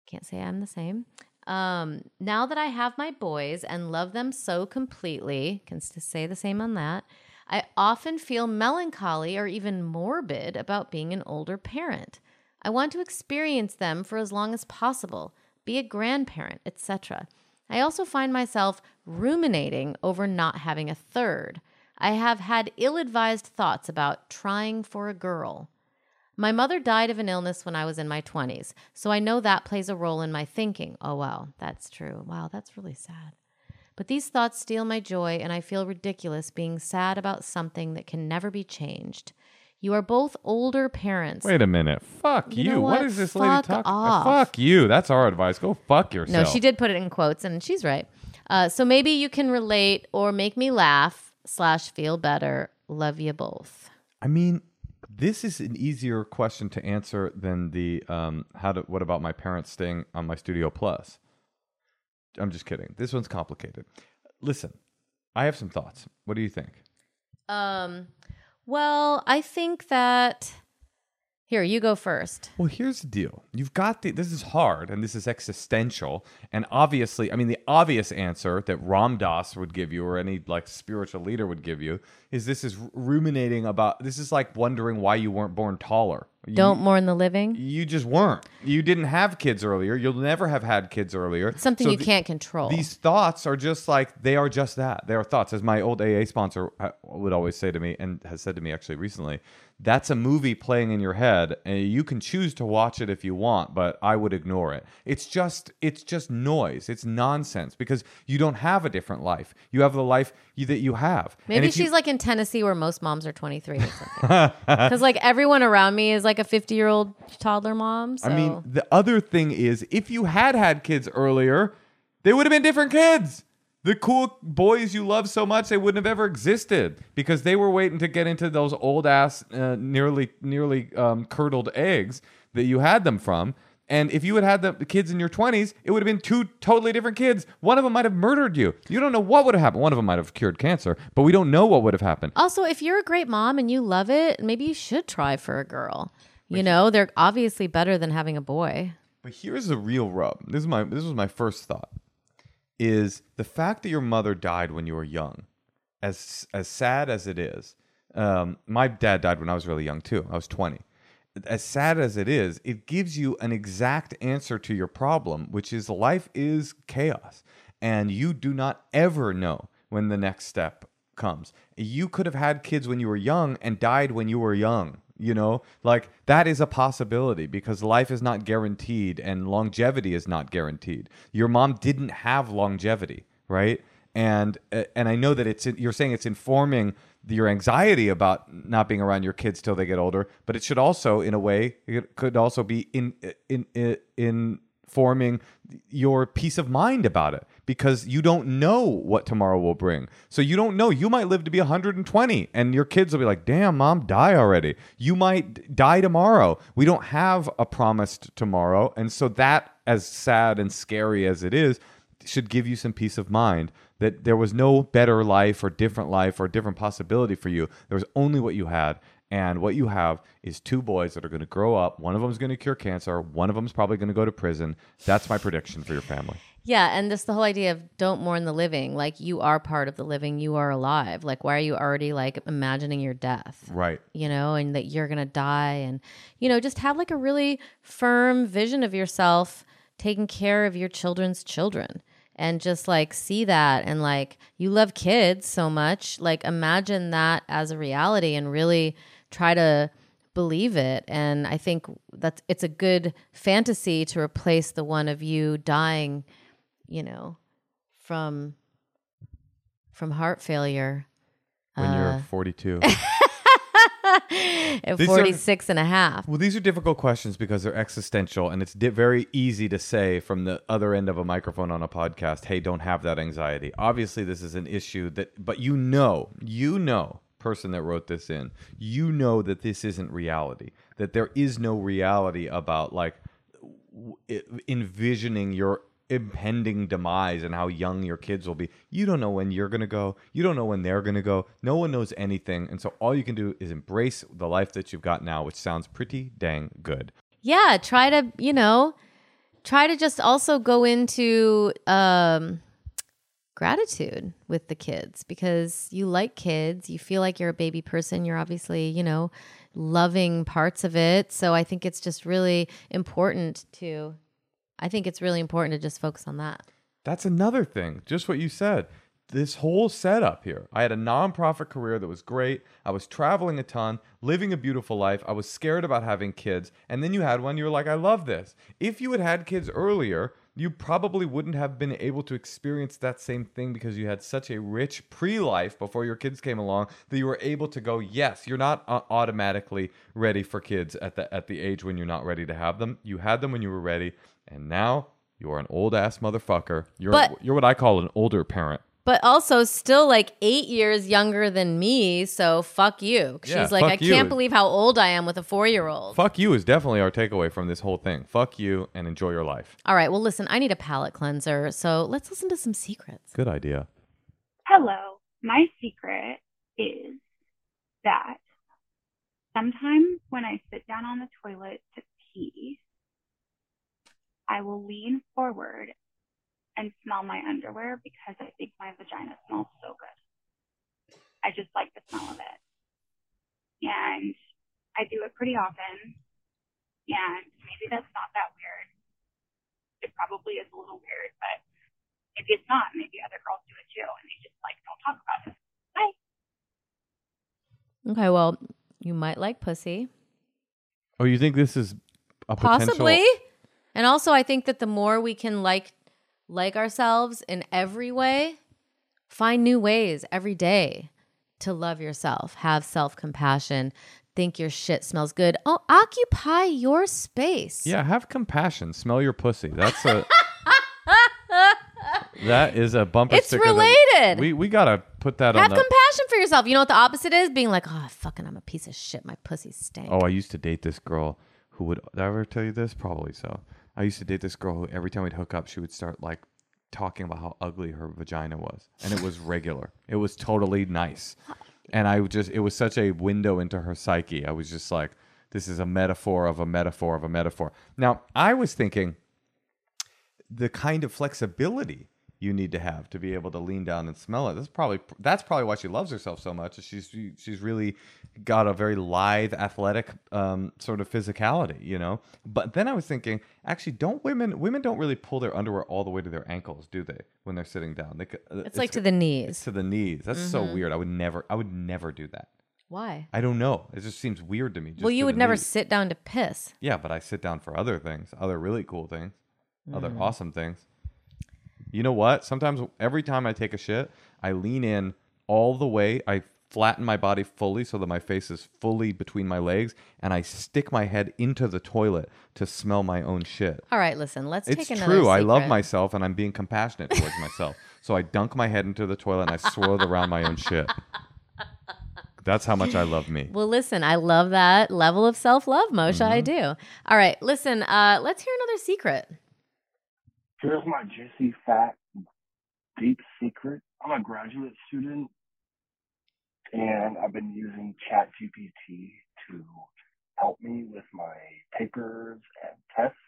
[SPEAKER 1] Can't say I'm the same. Um, now that I have my boys and love them so completely, can say the same on that. I often feel melancholy or even morbid about being an older parent. I want to experience them for as long as possible, be a grandparent, etc. I also find myself ruminating over not having a third. I have had ill advised thoughts about trying for a girl. My mother died of an illness when I was in my 20s, so I know that plays a role in my thinking. Oh, wow, that's true. Wow, that's really sad. But these thoughts steal my joy, and I feel ridiculous being sad about something that can never be changed. You are both older parents.
[SPEAKER 2] Wait a minute. Fuck
[SPEAKER 1] You
[SPEAKER 2] you.
[SPEAKER 1] know
[SPEAKER 2] what
[SPEAKER 1] what?
[SPEAKER 2] is this
[SPEAKER 1] Fuck
[SPEAKER 2] lady talking?
[SPEAKER 1] off.
[SPEAKER 2] Fuck you. That's our advice. Go fuck yourself.
[SPEAKER 1] no, she did put it in quotes, and she's right. Uh, so maybe you can relate or make me laugh slash feel better. Love you both.
[SPEAKER 2] I mean, this is an easier question to answer than the um, how to what about my parents staying on my Studio Plus? I'm just kidding. This one's complicated. Listen, I have some thoughts. What do you think?
[SPEAKER 1] Um, well, I think that here you go first.
[SPEAKER 2] Well, here's the deal. You've got the this is hard and this is existential. And obviously, I mean the obvious answer that Ram Dass would give you or any like spiritual leader would give you is this is ruminating about this is like wondering why you weren't born taller. You-
[SPEAKER 1] Don't mourn the living.
[SPEAKER 2] You just weren't. You didn't have kids earlier. You'll never have had kids earlier.
[SPEAKER 1] Something
[SPEAKER 2] So
[SPEAKER 1] you
[SPEAKER 2] the-
[SPEAKER 1] can't control.
[SPEAKER 2] These thoughts are just like they are just that. They are thoughts. As my old AA sponsor uh, would always say to me, and has said to me actually recently, that's a movie playing in your head, and you can choose to watch it if you want, but I would ignore it. It's just it's just noise. It's nonsense because you don't have a different life. You have the life you, that you have.
[SPEAKER 1] Maybe
[SPEAKER 2] if you-
[SPEAKER 1] she's like in Tennessee where most moms are 23. Because like everyone around me is like a 50 year old toddler mom. So.
[SPEAKER 2] I mean, the other thing is, if you had had kids earlier, they would have been different kids. The cool boys you love so much, they wouldn't have ever existed because they were waiting to get into those old ass, uh, nearly nearly um, curdled eggs that you had them from. And if you had had the kids in your 20s, it would have been two totally different kids. One of them might have murdered you. You don't know what would have happened. One of them might have cured cancer, but we don't know what would have happened.
[SPEAKER 1] also, if you're a great mom and you love it, maybe you should try for a girl. You know, they're obviously better than having a boy.
[SPEAKER 2] But here's the real rub. This is my this was my first thought. Is the fact that your mother died when you were young, as as sad as it is. Um, my dad died when I was really young too. I was 20. As sad as it is, it gives you an exact answer to your problem, which is life is chaos, and you do not ever know when the next step comes. You could have had kids when you were young and died when you were young. You know, like that is a possibility because life is not guaranteed and longevity is not guaranteed. Your mom didn't have longevity, right? And uh, and I know that it's you're saying it's informing your anxiety about not being around your kids till they get older, but it should also, in a way, it could also be in in in, in forming your peace of mind about it because you don't know what tomorrow will bring. So you don't know. You might live to be 120 and your kids will be like, damn, mom, die already. You might die tomorrow. We don't have a promised tomorrow. And so that, as sad and scary as it is, should give you some peace of mind that there was no better life or different life or different possibility for you. There was only what you had. And what you have is two boys that are going to grow up. One of them is going to cure cancer. One of them is probably going to go to prison. That's my prediction for your family.
[SPEAKER 1] Yeah, and this the whole idea of don't mourn the living. Like you are part of the living, you are alive. Like why are you already like imagining your death?
[SPEAKER 2] Right.
[SPEAKER 1] You know, and that you're going to die and you know, just have like a really firm vision of yourself taking care of your children's children and just like see that and like you love kids so much, like imagine that as a reality and really try to believe it and i think that's it's a good fantasy to replace the one of you dying you know from from heart failure
[SPEAKER 2] When
[SPEAKER 1] Uh,
[SPEAKER 2] you're 42.
[SPEAKER 1] at
[SPEAKER 2] These are-
[SPEAKER 1] 46 and a half
[SPEAKER 2] Well, these are difficult questions because they're existential, and it's di- very easy to say from the other end of a microphone on a podcast, "Hey, don't have that anxiety." Obviously, this is an issue that, but you know, you know, person that wrote this in, you know that this isn't reality. That there is no reality about like envisioning your impending demise and how young your kids will be. You don't know when you're going to go. You don't know when they're going to go. No one knows anything. And so all you can do is embrace the life that you've got now, which sounds pretty dang good.
[SPEAKER 1] yeah try to you know try to just also go into um gratitude with the kids because you like kids you feel like you're a baby person you're obviously you know loving parts of it so i think it's just really important to i think it's really important to just focus on that
[SPEAKER 2] That's another thing. Just what you said. This whole setup here. I had a nonprofit career that was great. I was traveling a ton, living a beautiful life. I was scared about having kids. And then you had one, you were like, I love this. If you had had kids earlier, you probably wouldn't have been able to experience that same thing because you had such a rich pre life before your kids came along that you were able to go, yes, you're not uh, automatically ready for kids at the, at the age when you're not ready to have them. You had them when you were ready. And now you're an old ass motherfucker. You're
[SPEAKER 1] But-
[SPEAKER 2] you're what I call an older parent.
[SPEAKER 1] but also still like eight years younger than me so fuck you she's like
[SPEAKER 2] fuck
[SPEAKER 1] i
[SPEAKER 2] you.
[SPEAKER 1] can't believe how old i am with a four-year-old
[SPEAKER 2] Fuck you is definitely our takeaway from this whole thing. Fuck you and enjoy your life.
[SPEAKER 1] all right well listen i need a palate cleanser so let's listen to some secrets
[SPEAKER 2] Good idea.
[SPEAKER 4] Hello. My secret is that sometimes when I sit down on the toilet to pee, I will lean forward and smell my underwear because I think my vagina smells so good. I just like the smell of it. And I do it pretty often. And maybe that's not that weird. It probably is a little weird, but maybe it's not. Maybe other girls do it too, and they just like don't talk about it. Bye.
[SPEAKER 1] Okay, well, you might like pussy.
[SPEAKER 2] Oh, you think this is a potential?
[SPEAKER 1] Possibly. And also I think that the more we can like like ourselves in every way, find new ways every day to love yourself, have self-compassion, think your shit smells good. Oh, occupy your space.
[SPEAKER 2] Yeah, have compassion. Smell your pussy. That's a. that is a bumper
[SPEAKER 1] It's
[SPEAKER 2] sticker. that
[SPEAKER 1] related.
[SPEAKER 2] we we gotta put that
[SPEAKER 1] Have
[SPEAKER 2] on Have
[SPEAKER 1] compassion for yourself. You know what the opposite is? Being like, oh, fucking, I'm a piece of shit. My pussy stinks.
[SPEAKER 2] Oh, I used to date this girl who would. Did I ever tell you this? Probably so. I used to date this girl who every time we'd hook up, she would start like talking about how ugly her vagina was, and it was regular. It was totally nice, and I would just. It was such a window into her psyche. I was just like, this is a metaphor of a metaphor of a metaphor. Now, I was thinking the kind of flexibility you need to have to be able to lean down and smell it. That's probably that's probably why she loves herself so much. She's she's really got a very lithe, athletic um, sort of physicality, you know. But then I was thinking, actually, don't women women don't really pull their underwear all the way to their ankles, do they? When they're sitting down, they, uh,
[SPEAKER 1] it's like to the knees.
[SPEAKER 2] to the knees. That's so weird. I would never I would never do that.
[SPEAKER 1] Why?
[SPEAKER 2] I don't know. It just seems weird to me. just
[SPEAKER 1] well, you would never
[SPEAKER 2] knees.
[SPEAKER 1] sit down to piss.
[SPEAKER 2] Yeah, but I sit down for other things, other really cool things, other
[SPEAKER 1] Mm.
[SPEAKER 2] awesome things. You know what? Sometimes every time I take a shit, I lean in all the way. I flatten my body fully so that my face is fully between my legs, and I stick my head into the toilet to smell my own shit.
[SPEAKER 1] All right, listen, let's
[SPEAKER 2] It's
[SPEAKER 1] take another
[SPEAKER 2] true. I love
[SPEAKER 1] secret.
[SPEAKER 2] myself, and I'm being compassionate towards myself. So I dunk my head into the toilet and I swirl around my own shit. That's how much I love me.
[SPEAKER 1] Well, listen, I love that level of self love, Moshe. I
[SPEAKER 2] Mm-hmm.
[SPEAKER 1] do. All right, listen, uh, let's hear another secret.
[SPEAKER 5] Here's my juicy, fat, deep secret. I'm a graduate student and I've been using ChatGPT to help me with my papers and tests.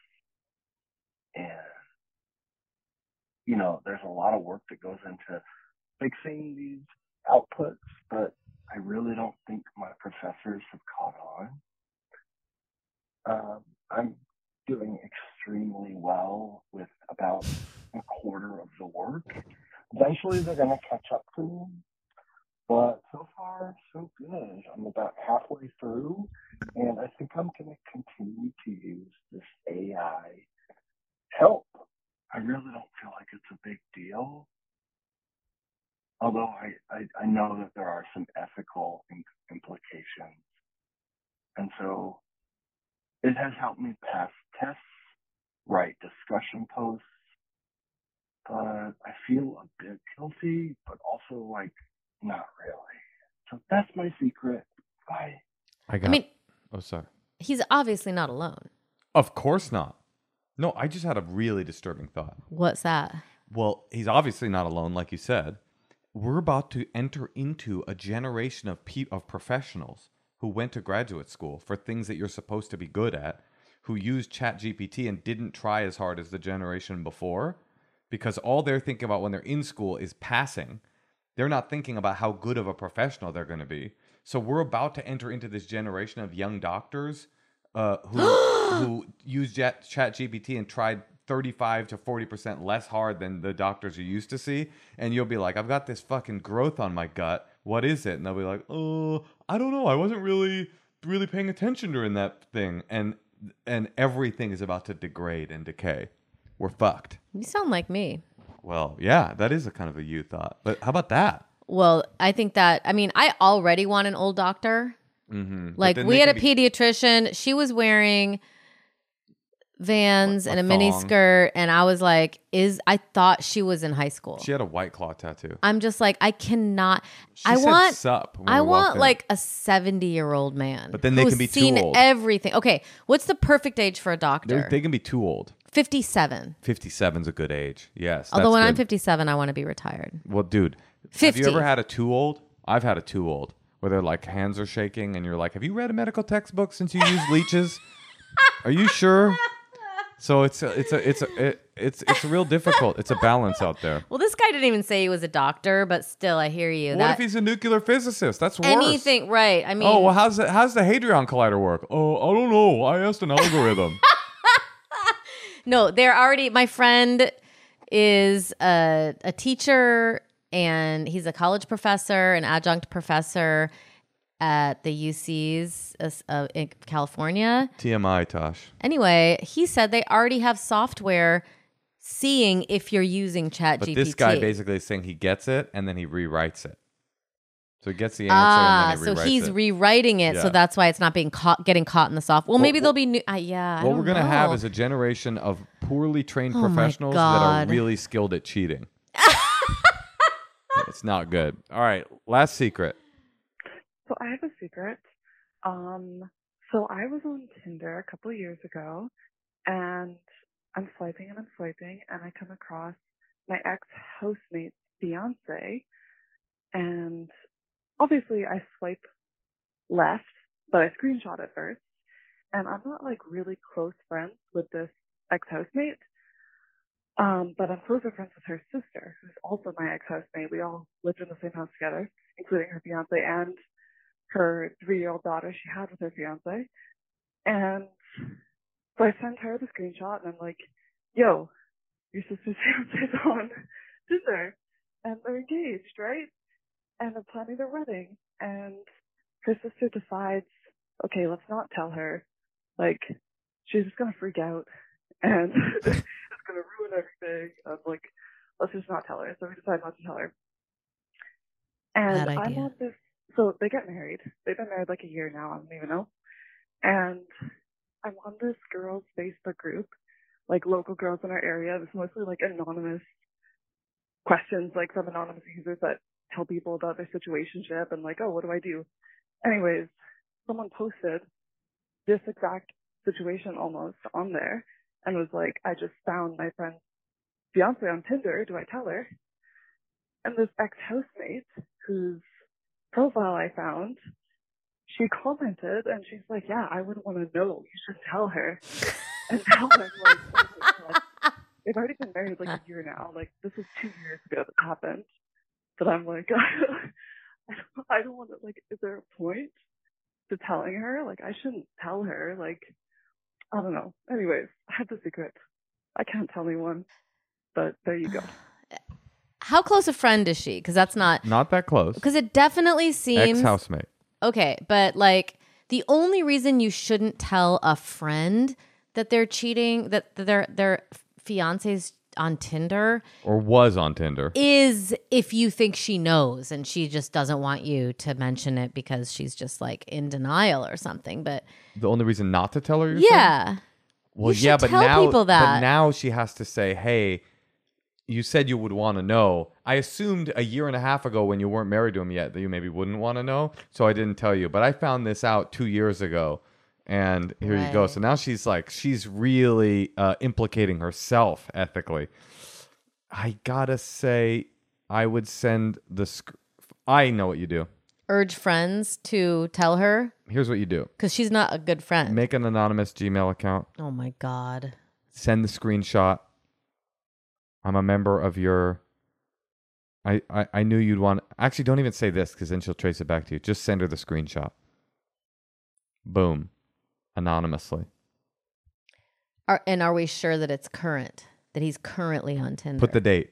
[SPEAKER 5] And, you know, there's a lot of work that goes into fixing these outputs, but I really don't think my professors have caught on. Um, I'm doing extremely well with about a quarter of the work. Eventually, they're going to catch up to me. But so far, so good. I'm about halfway through, and I think I'm going to continue to use this AI help. I really don't feel like it's a big deal. Although I, I, I know that there are some ethical implications. And so it has helped me pass tests, write discussion posts, but I feel a bit guilty, but also like not really. So that's my secret. Bye.
[SPEAKER 2] I got.
[SPEAKER 1] I mean,
[SPEAKER 2] oh, sorry.
[SPEAKER 1] he's obviously not alone.
[SPEAKER 2] Of course not. No, I just had a really disturbing thought.
[SPEAKER 1] What's that?
[SPEAKER 2] Well, he's obviously not alone, like you said. We're about to enter into a generation of pe- of professionals who went to graduate school for things that you're supposed to be good at, who used ChatGPT and didn't try as hard as the generation before, because all they're thinking about when they're in school is passing. They're not thinking about how good of a professional they're going to be. So we're about to enter into this generation of young doctors uh, who who use ChatGPT and tried 35 to 40% less hard than the doctors you used to see. And you'll be like, I've got this fucking growth on my gut. What is it? And they'll be like, oh, I don't know. I wasn't really really paying attention during that thing. And and everything is about to degrade and decay. We're fucked.
[SPEAKER 1] You sound like me.
[SPEAKER 2] Well, yeah, that is a kind of a you thought. But how about that?
[SPEAKER 1] Well, I think that I mean I already want an old doctor.
[SPEAKER 2] Mm-hmm.
[SPEAKER 1] Like we had a pediatrician. She was wearing Vans
[SPEAKER 2] A-
[SPEAKER 1] and a mini skirt, and I was like, "Is I thought she was in high school."
[SPEAKER 2] She had a white claw tattoo.
[SPEAKER 1] I'm just like, I cannot.
[SPEAKER 2] She
[SPEAKER 1] I want.
[SPEAKER 2] sup
[SPEAKER 1] I want like a 70 year old man.
[SPEAKER 2] But then they can be too old.
[SPEAKER 1] everything. Okay, what's the perfect age for a doctor?
[SPEAKER 2] They're, they can be too old.
[SPEAKER 1] 57.
[SPEAKER 2] 57's a good age. Yes.
[SPEAKER 1] Although when I'm 57, I want to be retired.
[SPEAKER 2] Well, dude, have you ever had a too old? I've had a too old where they're like hands are shaking and you're like, "Have you read a medical textbook since you use leeches? Are you sure?" So it's a, it's a it's a it, it's it's real difficult. It's a balance out there.
[SPEAKER 1] Well, this guy didn't even say he was a doctor, but still, I hear you.
[SPEAKER 2] What
[SPEAKER 1] that
[SPEAKER 2] if he's a nuclear physicist? That's worse.
[SPEAKER 1] anything, right? I mean,
[SPEAKER 2] Oh well, how's the, how's the hadron collider work? Oh, I don't know. I asked an algorithm.
[SPEAKER 1] no, they're already. My friend is a, a teacher, and he's a college professor, an adjunct professor at the UCs uh, in California.
[SPEAKER 2] TMI, Tosh.
[SPEAKER 1] Anyway, he said they already have software seeing if you're using Chat
[SPEAKER 2] But
[SPEAKER 1] GPT.
[SPEAKER 2] this guy basically is saying he gets it and then he rewrites it. So he gets the answer
[SPEAKER 1] Ah,
[SPEAKER 2] and then he
[SPEAKER 1] so he's
[SPEAKER 2] it.
[SPEAKER 1] rewriting it,
[SPEAKER 2] Yeah.
[SPEAKER 1] so that's why it's not being caught, getting caught in the soft. Well, maybe
[SPEAKER 2] Well,
[SPEAKER 1] there'll be new. Uh, yeah,
[SPEAKER 2] what we're gonna have is a generation of poorly trained
[SPEAKER 1] Oh
[SPEAKER 2] professionals that are really skilled at cheating. it's not good. All right, last secret.
[SPEAKER 6] So I have a secret. Um, so I was on Tinder a couple years ago, and I'm swiping and I'm swiping, and I come across my ex housemate's fiance, and obviously I swipe left, but I screenshot it first, and I'm not like really close friends with this ex housemate. Um, but I'm closer friends with her sister, who's also my ex housemate. We all lived in the same house together, including her fiance and her three year old daughter she had with her fiance. And so I sent her the screenshot and I'm like, yo, your sister's fiance's on Tinder and they're engaged, right? And they're planning their wedding. And her sister decides, okay, let's not tell her. Like, she's just gonna freak out and it's gonna ruin everything. I'm like, let's just not tell her. So we decide not to tell her. And I'm on this so they get married. They've been married like a year now, I don't even know. And I'm on this girls' Facebook group, like local girls in our area. It's mostly like anonymous questions, like from anonymous users that tell people about their situationship and like, oh, what do I do? Anyways, someone posted this exact situation almost on there and was like, I just found my friend's fiance on Tinder. Do I tell her? And this ex housemate, whose profile I found, she commented and she's like, Yeah, I would want to know. You should tell her. And now I'm like, oh. They've already been married like a year now. Like, this is two years ago that happened. But I'm like, I don't, I don't want to, like, is there a point to telling her? Like, I shouldn't tell her. Like, I don't know. Anyways, I have the secret. I can't tell anyone. But there you go.
[SPEAKER 1] How close a friend is she? Because that's not.
[SPEAKER 2] Not that close.
[SPEAKER 1] Because it definitely seems
[SPEAKER 2] Ex housemate.
[SPEAKER 1] okay, but like the only reason you shouldn't tell a friend that they're cheating, that that their their fiance's on Tinder,
[SPEAKER 2] Or was on Tinder.
[SPEAKER 1] is if you think she knows and she just doesn't want you to mention it because she's just like in denial or something. But
[SPEAKER 2] The only reason not to tell her you're saying?
[SPEAKER 1] yeah,
[SPEAKER 2] Well,
[SPEAKER 1] You
[SPEAKER 2] yeah, but
[SPEAKER 1] tell
[SPEAKER 2] now,
[SPEAKER 1] people
[SPEAKER 2] but now she has to say, "Hey, you said you would want to know." I assumed a year and a half ago, when you weren't married to him yet, that you maybe wouldn't want to know, so I didn't tell you. But I found this out two years ago, and here you go. So now she's like, she's really uh, implicating herself ethically. I gotta say, I would send the. Sc- I know what you do.
[SPEAKER 1] urge friends to tell her
[SPEAKER 2] Here's what you do:
[SPEAKER 1] because she's not a good friend.
[SPEAKER 2] make an anonymous Gmail account.
[SPEAKER 1] oh my god.
[SPEAKER 2] send the screenshot. I'm a member of your. I, I, I knew you'd want. Actually, don't even say this because then she'll trace it back to you. Just send her the screenshot. Boom. Anonymously.
[SPEAKER 1] Are, and are we sure that it's current? That he's currently on Tinder?
[SPEAKER 2] Put the date.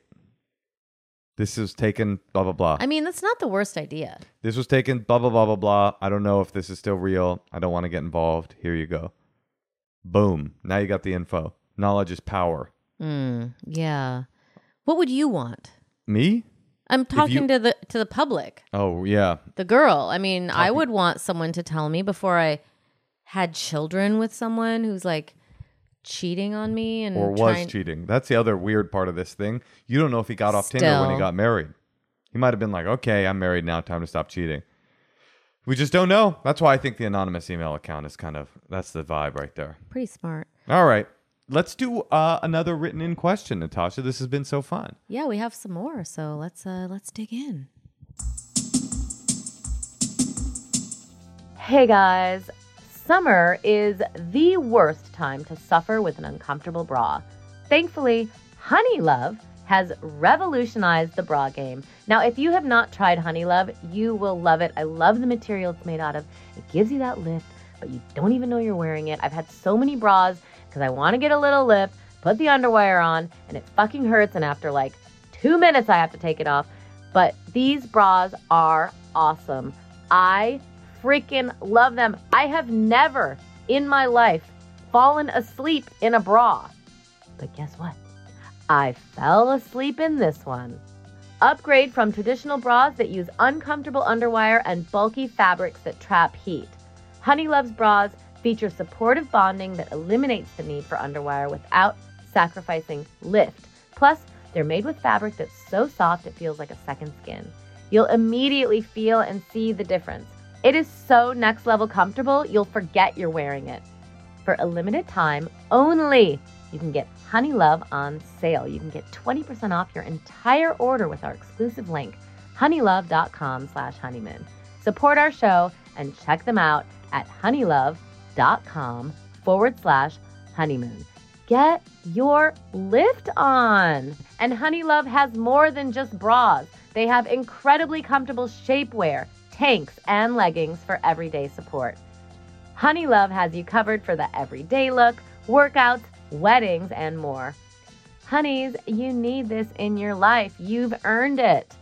[SPEAKER 2] This is taken, blah, blah, blah.
[SPEAKER 1] I mean, that's not the worst idea.
[SPEAKER 2] this was taken, blah, blah, blah, blah, blah. I don't know if this is still real. I don't want to get involved. Here you go. Boom. Now you got the info. Knowledge is power.
[SPEAKER 1] Mm, yeah. What would you want?
[SPEAKER 2] Me?
[SPEAKER 1] I'm talking
[SPEAKER 2] you-
[SPEAKER 1] to the to the public,
[SPEAKER 2] Oh, yeah.
[SPEAKER 1] the girl. I mean, I would want someone to tell me before I had children with someone who's like cheating on me and
[SPEAKER 2] or was
[SPEAKER 1] trying-
[SPEAKER 2] cheating. That's the other weird part of this thing. You don't know if he got off Tinder when he got married. He might have been like, "Okay, I'm married now. Time to stop cheating." We just don't know. That's why I think the anonymous email account is kind of that's the vibe right there.
[SPEAKER 1] Pretty smart.
[SPEAKER 2] All right, let's do uh, another written in question, Natasha. This has been so fun.
[SPEAKER 1] Yeah, we have some more, so let's uh let's dig in. Hey guys, summer is the worst time to suffer with an uncomfortable bra. Thankfully, Honeylove has revolutionized the bra game. Now, if you have not tried Honeylove, you will love it. I love the material it's made out of. It gives you that lift, but you don't even know you're wearing it. I've had so many bras because I want to get a little lift, put the underwire on, and it fucking hurts. And after like two minutes, I have to take it off. But these bras are awesome. I freaking love them. I have never in my life fallen asleep in a bra. But guess what? I fell asleep in this one. Upgrade from traditional bras that use uncomfortable underwire and bulky fabrics that trap heat. Honeylove's bras feature supportive bonding that eliminates the need for underwire without sacrificing lift. Plus, they're made with fabric that's so soft it feels like a second skin. You'll immediately feel and see the difference. It is so next level comfortable, you'll forget you're wearing it. For a limited time only, you can get Honeylove on sale. You can get 20% off your entire order with our exclusive link, honeylove.com slash honeymoon. Support our show and check them out at honeylove.com forward slash honeymoon. Get your lift on. And Honeylove has more than just bras. They have incredibly comfortable shapewear, tanks, and leggings for everyday support. Honeylove has you covered for the everyday look, workouts, weddings, and more. Honeys, you need this in your life. You've earned it.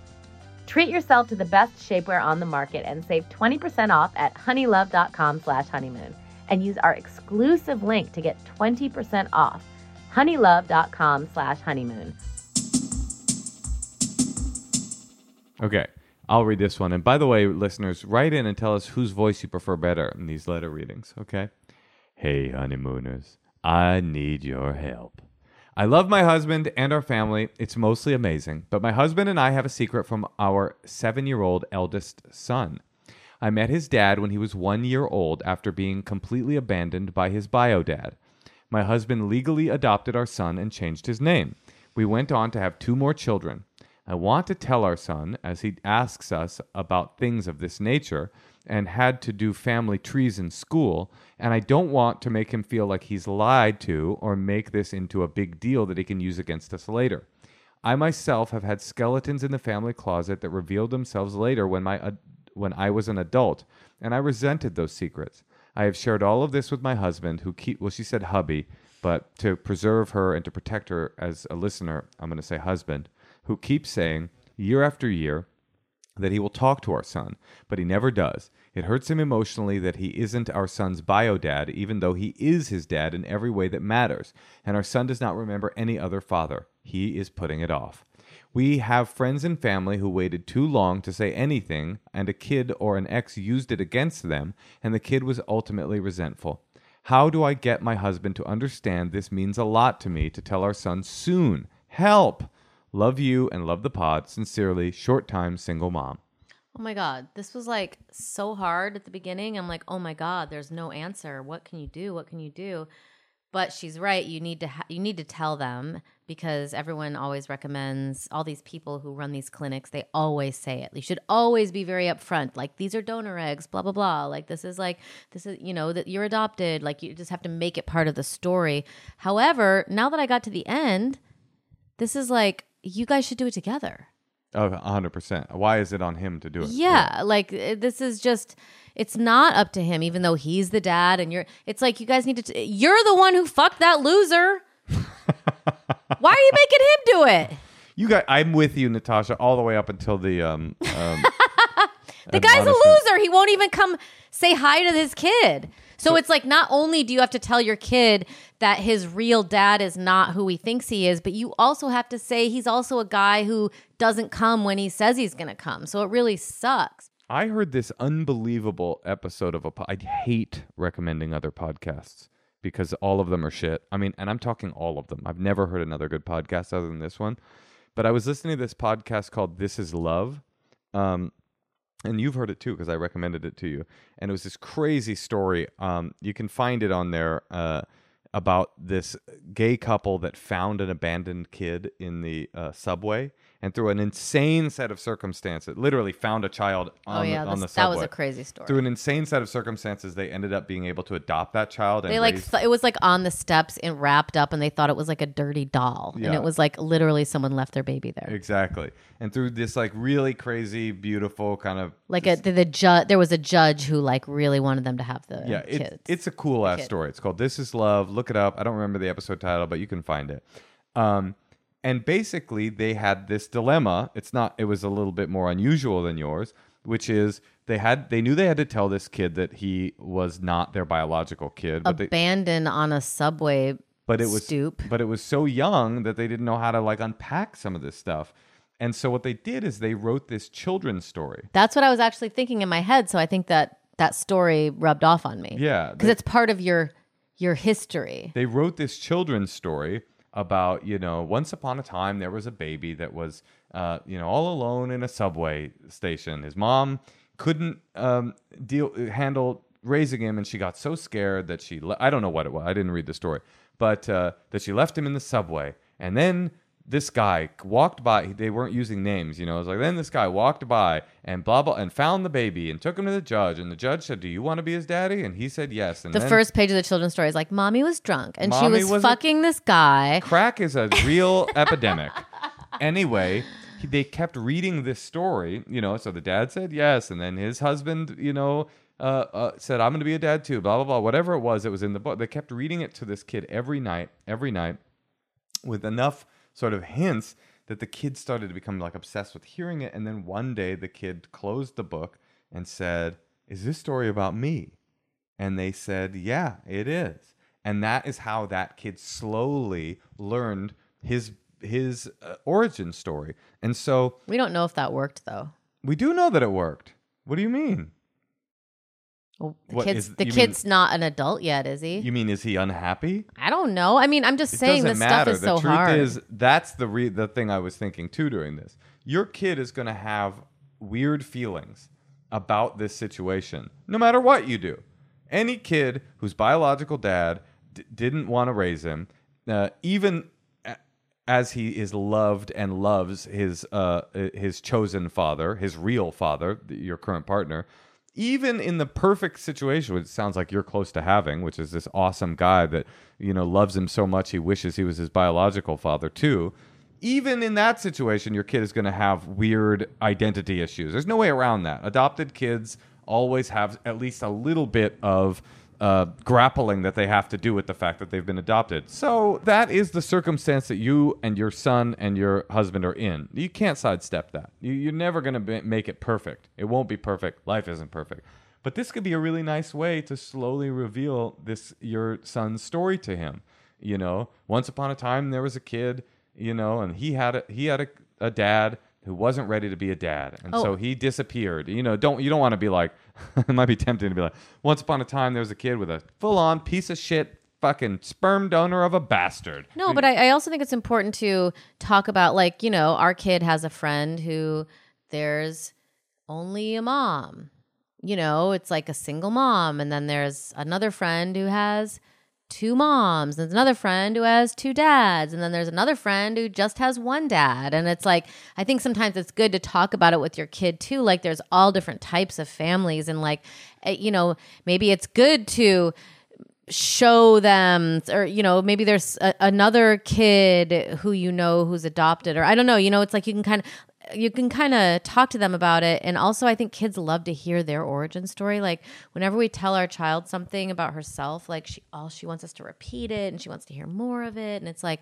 [SPEAKER 1] Treat yourself to the best shapewear on the market and save 20% off at honeylove.com slash honeymoon and use our exclusive link to get 20% off. honeylove.com slash honeymoon.
[SPEAKER 2] Okay, I'll read this one. And by the way, listeners, write in and tell us whose voice you prefer better in these letter readings. Okay. Hey, honeymooners, I need your help. I love my husband and our family. It's mostly amazing. But my husband and I have a secret from our seven year old eldest son. I met his dad when he was one year old after being completely abandoned by his bio dad. My husband legally adopted our son and changed his name. We went on to have two more children. I want to tell our son, as he asks us about things of this nature and had to do family trees in school, and I don't want to make him feel like he's lied to or make this into a big deal that he can use against us later. I myself have had skeletons in the family closet that revealed themselves later when my when I was an adult, and I resented those secrets. I have shared all of this with my husband, who keep well, she said hubby, but to preserve her and to protect her as a listener, I'm going to say husband, who keeps saying year after year that he will talk to our son, but he never does. It hurts him emotionally that he isn't our son's bio dad, even though he is his dad in every way that matters, and our son does not remember any other father. He is putting it off. We have friends and family who waited too long to say anything, and a kid or an ex used it against them, and the kid was ultimately resentful. How do I get my husband to understand this means a lot to me to tell our son soon? Help! Love you and love the pod. Sincerely, short time single mom.
[SPEAKER 1] Oh my God. This was like so hard at the beginning. I'm like, oh my God, there's no answer. What can you do? What can you do? But she's right. You need to ha- you need to tell them because everyone always recommends all these people who run these clinics. They always say it. You should always be very upfront. Like these are donor eggs. Blah blah blah. Like this is like this is you know that you're adopted. Like you just have to make it part of the story. However, now that I got to the end, this is like you guys should do it together.
[SPEAKER 2] Oh, 100%. Why is it on him to do it?
[SPEAKER 1] Yeah, like uh, this is just it's not up to him even though he's the dad and you're it's like you guys need to t- you're the one who fucked that loser. Why are you making him do it?
[SPEAKER 2] You got I'm with you, Natasha, all the way up until the um, um
[SPEAKER 1] The guy's a loser. He won't even come say hi to his kid. So, it's like not only do you have to tell your kid that his real dad is not who he thinks he is, but you also have to say he's also a guy who doesn't come when he says he's going to come. So it really sucks.
[SPEAKER 2] I heard this unbelievable episode of a po- I hate recommending other podcasts because all of them are shit. I mean, and I'm talking all of them. I've never heard another good podcast other than this one. But I was listening to this podcast called This Is Love. Um, and you've heard it too because I recommended it to you. And it was this crazy story. Um, you can find it on there uh, about this gay couple that found an abandoned kid in the uh, subway, and through an insane set of circumstances, literally found a child on,
[SPEAKER 1] oh yeah,
[SPEAKER 2] the, on the
[SPEAKER 1] this- that was a crazy story.
[SPEAKER 2] Through an insane set of circumstances, they ended up being able to adopt that child. And
[SPEAKER 1] they like th- it was like on the steps and wrapped up, and they thought it was like a dirty doll,
[SPEAKER 2] yeah.
[SPEAKER 1] and it was like literally someone left their baby there.
[SPEAKER 2] exactly, and through this like really crazy, beautiful kind of
[SPEAKER 1] Like a the, the judge, there was a judge who like really wanted them to have the
[SPEAKER 2] yeah, it's,
[SPEAKER 1] kids.
[SPEAKER 2] it's a cool ass story. It's called "This Is Love." Look it up. I don't remember the episode title, but you can find it. Um, and basically, they had this dilemma. It's not. It was a little bit more unusual than yours, which is they had they knew they had to tell this kid that he was not their biological kid, but they,
[SPEAKER 1] abandoned on a subway
[SPEAKER 2] but it was
[SPEAKER 1] stoop.
[SPEAKER 2] but it was so young that they didn't know how to like unpack some of this stuff. And so what they did is they wrote this children's story.
[SPEAKER 1] That's what I was actually thinking in my head. So I think that that story rubbed off on me.
[SPEAKER 2] Yeah,
[SPEAKER 1] because it's part of your your history.
[SPEAKER 2] they wrote this children's story about you know once upon a time there was a baby that was uh, you know all alone in a subway station. His mom couldn't um, deal handle raising him and she got so scared that she le- i don't know what it was i didn't read the story but uh, that she left him in the subway. And then this guy walked by they weren't using names you know it was like then this guy walked by and blah blah and found the baby and took him to the judge and the judge said do you want to be his daddy and he said yes and
[SPEAKER 1] The
[SPEAKER 2] then-
[SPEAKER 1] first page of the children's story is like, "Mommy was drunk and she was,
[SPEAKER 2] was a-
[SPEAKER 1] fucking this guy."
[SPEAKER 2] crack is a real epidemic. Anyway, he- they kept reading this story, you know. So the dad said yes, and then his husband, you know, uh, uh, said, "I'm going to be a dad too." Blah blah blah. Whatever it was, it was in the book. They kept reading it to this kid every night, every night, with enough sort of hints that the kid started to become like obsessed with hearing it. And then one day, the kid closed the book and said, "Is this story about me?" And they said, Yeah, it is. And that is how that kid slowly learned his his uh, origin story. And so
[SPEAKER 1] We don't know if that worked though.
[SPEAKER 2] we do know that it worked. What do you mean?
[SPEAKER 1] Well, the
[SPEAKER 2] What
[SPEAKER 1] kid's
[SPEAKER 2] is-
[SPEAKER 1] the
[SPEAKER 2] you mean-
[SPEAKER 1] kid's not an adult yet, is he?
[SPEAKER 2] You mean is he unhappy?
[SPEAKER 1] I don't know. I mean, I'm just saying this stuff is
[SPEAKER 2] the
[SPEAKER 1] so
[SPEAKER 2] truth
[SPEAKER 1] hard.
[SPEAKER 2] is that's the re- the thing I was thinking too during this. Your kid is going to have weird feelings about this situation, no matter what you do. Any kid whose biological dad d- didn't want to raise him, uh, even as he is loved and loves his uh his chosen father, his real father, your current partner, even in the perfect situation, which sounds like you're close to having, which is this awesome guy that you know loves him so much he wishes he was his biological father too. Even in that situation, your kid is going to have weird identity issues. There's no way around that. Adopted kids always have at least a little bit of uh, grappling that they have to do with the fact that they've been adopted. So that is the circumstance that you and your son and your husband are in. You can't sidestep that. You, you're never going to make it perfect. It won't be perfect. Life isn't perfect. But this could be a really nice way to slowly reveal this your son's story to him. You know, once upon a time there was a kid, you know, and he had a, he had a, a dad who wasn't ready to be a dad, and
[SPEAKER 1] Oh.
[SPEAKER 2] so he disappeared. You know, don't you don't want to be like it might be tempting to be like once upon a time there was a kid with a full on piece of shit fucking sperm donor of a bastard.
[SPEAKER 1] No, but I, I also think it's important to talk about, like, you know, our kid has a friend who there's only a mom. You know, it's like a single mom. And then there's another friend who has two moms. And there's another friend who has two dads. And then there's another friend who just has one dad. And it's like, I think sometimes it's good to talk about it with your kid too. Like, there's all different types of families. And, like, eh, you know, maybe it's good to show them or you know maybe there's a, another kid who you know who's adopted or i don't know you know it's like you can kind of you can kind of talk to them about it and also i think kids love to hear their origin story. Like whenever we tell our child something about herself like she all she wants us to repeat it and she wants to hear more of it and it's like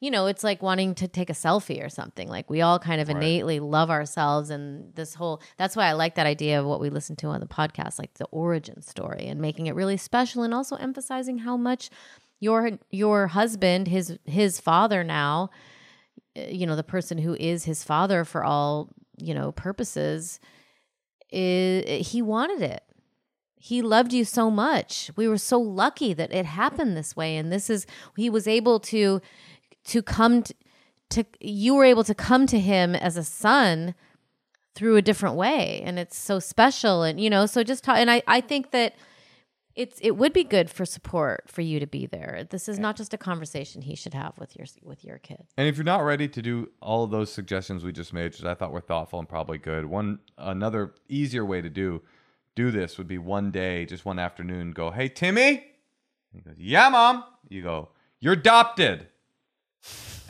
[SPEAKER 1] you know it's like wanting to take a selfie or something. Like we all kind of innately love ourselves and this whole that's why i like that idea of what we listen to on the podcast like the origin story and making it really special and also emphasizing how much your your husband his his father now you know the person who is his father for all you know purposes is he wanted it. He loved you so much. We were so lucky that it happened this way and this is he was able to to come to, to you were able to come to him as a son through a different way and it's so special and you know so just talk and i i think that it's it would be good for support for you to be there this is not just a conversation he should have with your with your kid
[SPEAKER 2] And if you're not ready to do all of those suggestions we just made, which I thought were thoughtful and probably good, one another easier way to do do this would be one day, just one afternoon, go, "Hey Timmy," he goes, "Yeah, mom." You go, "You're adopted,"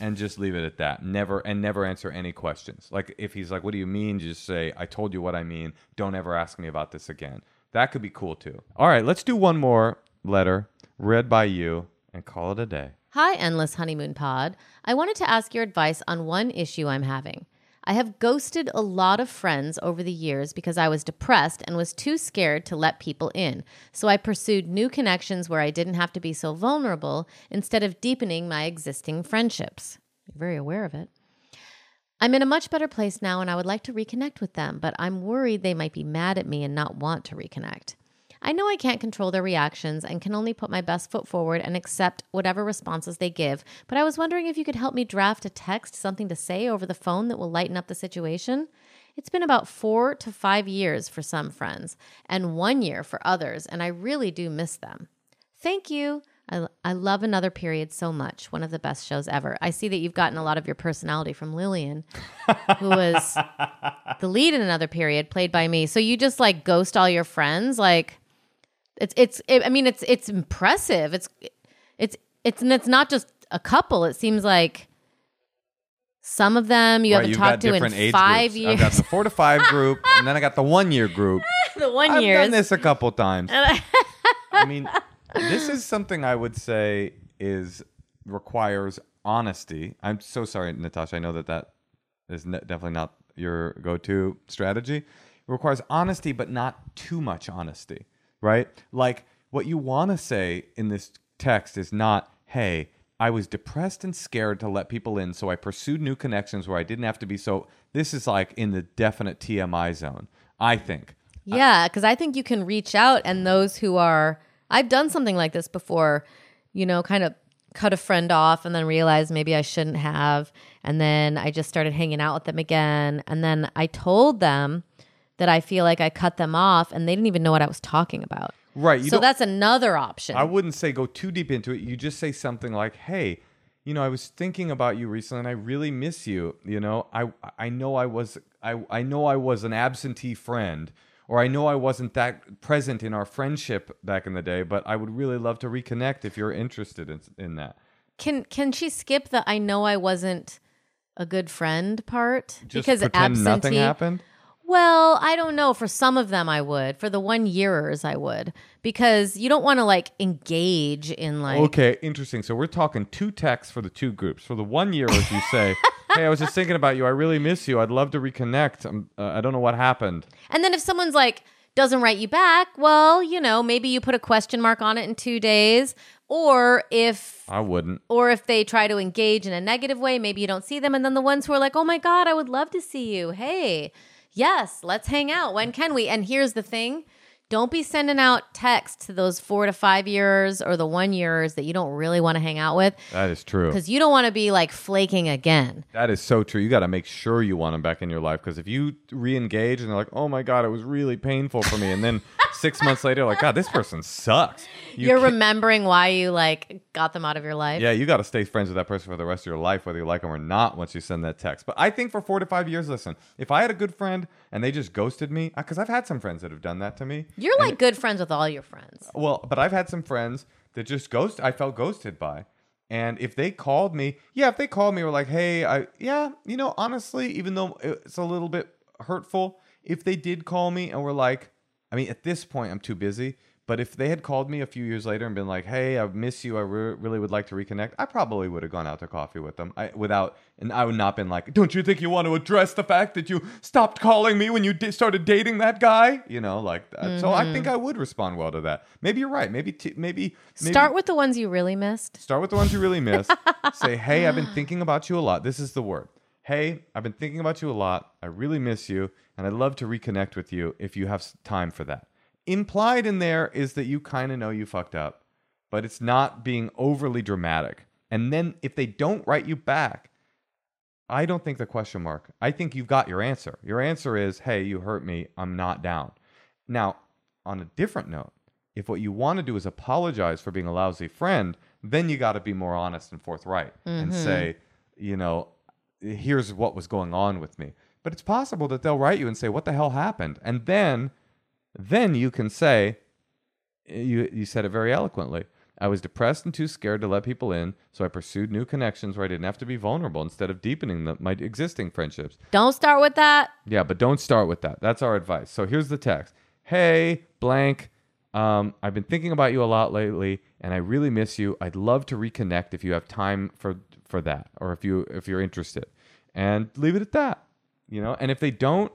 [SPEAKER 2] and just leave it at that. Never and never answer any questions. Like if he's like, "What do you mean?" Just say, "I told you what I mean. Don't ever ask me about this again." That could be cool too. All right, let's do one more letter read by you and call it a day.
[SPEAKER 1] Hi, Endless Honeymoon Pod. I wanted to ask your advice on one issue I'm having. I have ghosted a lot of friends over the years because I was depressed and was too scared to let people in. So I pursued new connections where I didn't have to be so vulnerable instead of deepening my existing friendships. You're very aware of it. I'm in a much better place now and I would like to reconnect with them, but I'm worried they might be mad at me and not want to reconnect. I know I can't control their reactions and can only put my best foot forward and accept whatever responses they give, but I was wondering if you could help me draft a text, something to say over the phone that will lighten up the situation. It's been about four to five years for some friends and one year for others, and I really do miss them. Thank you. I, I love Another Period so much. One of the best shows ever. I see that you've gotten a lot of your personality from Lillian, who was the lead in Another Period, played by me. So you just like ghost all your friends? Like, it's it's. It, I mean, it's it's impressive. It's it's it's and it's not just a couple. It seems like some of them you haven't talked to in five
[SPEAKER 2] groups.
[SPEAKER 1] years.
[SPEAKER 2] I've got the four to five group, and then I got the one year group.
[SPEAKER 1] the one year.
[SPEAKER 2] I've
[SPEAKER 1] year.
[SPEAKER 2] done this a couple times. I mean, this is something I would say is requires honesty. I'm so sorry, Natasha. I know that that is ne- definitely not your go-to strategy. It requires honesty, but not too much honesty, right? Like what you want to say in this text is not, "Hey." I was depressed and scared to let people in, so I pursued new connections where I didn't have to be so. This is like in the definite TMI zone, I think.
[SPEAKER 1] Yeah, because I think you can reach out, and those who are, I've done something like this before, you know, kind of cut a friend off and then realized maybe I shouldn't have. And then I just started hanging out with them again. And then I told them that I feel like I cut them off, and they didn't even know what I was talking about.
[SPEAKER 2] Right.
[SPEAKER 1] So that's another option.
[SPEAKER 2] I wouldn't say go too deep into it. You just say something like, "Hey, you know, I was thinking about you recently, and I really miss you. You know, I I know I was I I know I was an absentee friend, or I know I wasn't that present in our friendship back in the day, but I would really love to reconnect if you're interested in in that.
[SPEAKER 1] Can can she skip the I know I wasn't a good friend part
[SPEAKER 2] Just
[SPEAKER 1] because absentee?
[SPEAKER 2] nothing happened.
[SPEAKER 1] Well, I don't know. For some of them, I would. For the one yearers, I would because you don't want to like engage in like.
[SPEAKER 2] Okay, interesting. So we're talking two texts for the two groups. For the one year, as you say, "Hey, I was just thinking about you. I really miss you. I'd love to reconnect. I'm, uh, I don't know what happened."
[SPEAKER 1] And then if someone's like doesn't write you back, well, you know, maybe you put a question mark on it in two days, or if
[SPEAKER 2] I wouldn't.
[SPEAKER 1] or if they try to engage in a negative way, maybe you don't see them. And then the ones who are like, oh my God, I would love to see you. Hey, yes, let's hang out. When can we? And here's the thing don't be sending out texts to those four to five years or the one years that you don't really want to hang out with
[SPEAKER 2] That is true.
[SPEAKER 1] because you don't want to be like flaking again.
[SPEAKER 2] That is so true. You got to make sure you want them back in your life because if you re-engage and they're like, "Oh my god, it was really painful for me," and then six months later, like, "God, this person sucks," you
[SPEAKER 1] are remembering why you like got them out of your life.
[SPEAKER 2] yeah, you got to stay friends with that person for the rest of your life, whether you like them or not. Once you send that text, but I think for four to five years, listen, if I had a good friend and they just ghosted me, uh, because I've had some friends that have done that to me.
[SPEAKER 1] You're like good friends with all your friends.
[SPEAKER 2] Well, but I've had some friends that just ghost. I felt ghosted by, and if they called me, yeah, if they called me, were like, "Hey, I yeah, you know, honestly, even though it's a little bit hurtful, if they did call me and were like, I mean, at this point, I'm too busy. But if they had called me a few years later and been like, "Hey, I miss you. I re- really would like to reconnect," I probably would have gone out to coffee with them. I without, and I would not been like, "Don't you think you want to address the fact that you stopped calling me when you started dating that guy?" You know, like that. So I think mm-hmm. I would respond well to that. Maybe you're right. Maybe t- maybe, maybe
[SPEAKER 1] Start with the ones you really missed.
[SPEAKER 2] Start with the ones you really miss. Say, hey, I've been thinking about you a lot. This is the word. Hey, I've been thinking about you a lot. I really miss you, and I'd love to reconnect with you if you have time for that. Implied in there is that you kind of know you fucked up, but it's not being overly dramatic. And then if they don't write you back, I don't think the question mark. I think you've got your answer. Your answer is, hey, you hurt me. I'm not down. Now, on a different note, if what you want to do is apologize for being a lousy friend, then you got to be more honest and forthright and mm-hmm. say, you know, here's what was going on with me. But it's possible that they'll write you and say, what the hell happened? And then, then you can say, you you said it very eloquently. I was depressed and too scared to let people in, so I pursued new connections where I didn't have to be vulnerable instead of deepening the, my existing friendships.
[SPEAKER 1] Don't start with that.
[SPEAKER 2] Yeah, but don't start with that. That's our advice. So here's the text. Hey, blank. Um, I've been thinking about you a lot lately, and I really miss you. I'd love to reconnect if you have time for for that, or if you if you're interested, and leave it at that. You know, and if they don't,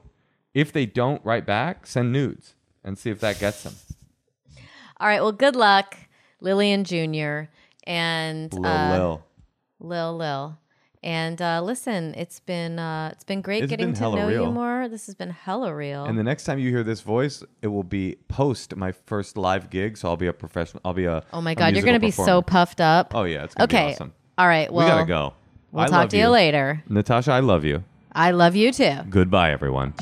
[SPEAKER 2] if they don't write back, send nudes and see if that gets him.
[SPEAKER 1] All right. Well, good luck, Lillian Jr. and
[SPEAKER 2] Lil
[SPEAKER 1] uh,
[SPEAKER 2] Lil.
[SPEAKER 1] Lil Lil. And uh, listen, it's been uh, it's been great
[SPEAKER 2] It's
[SPEAKER 1] getting
[SPEAKER 2] been
[SPEAKER 1] to
[SPEAKER 2] hella
[SPEAKER 1] know you more. This has been hella real.
[SPEAKER 2] And the next time you hear this voice, it will be post my first live gig. So I'll be a professional. I'll be a.
[SPEAKER 1] oh my god, you're gonna be so puffed up.
[SPEAKER 2] Oh yeah, it's gonna
[SPEAKER 1] okay.
[SPEAKER 2] be awesome.
[SPEAKER 1] All right. Well,
[SPEAKER 2] we gotta go.
[SPEAKER 1] We'll
[SPEAKER 2] I
[SPEAKER 1] talk
[SPEAKER 2] love
[SPEAKER 1] to you later.
[SPEAKER 2] Natasha. I love you.
[SPEAKER 1] I love you too.
[SPEAKER 2] Goodbye, everyone.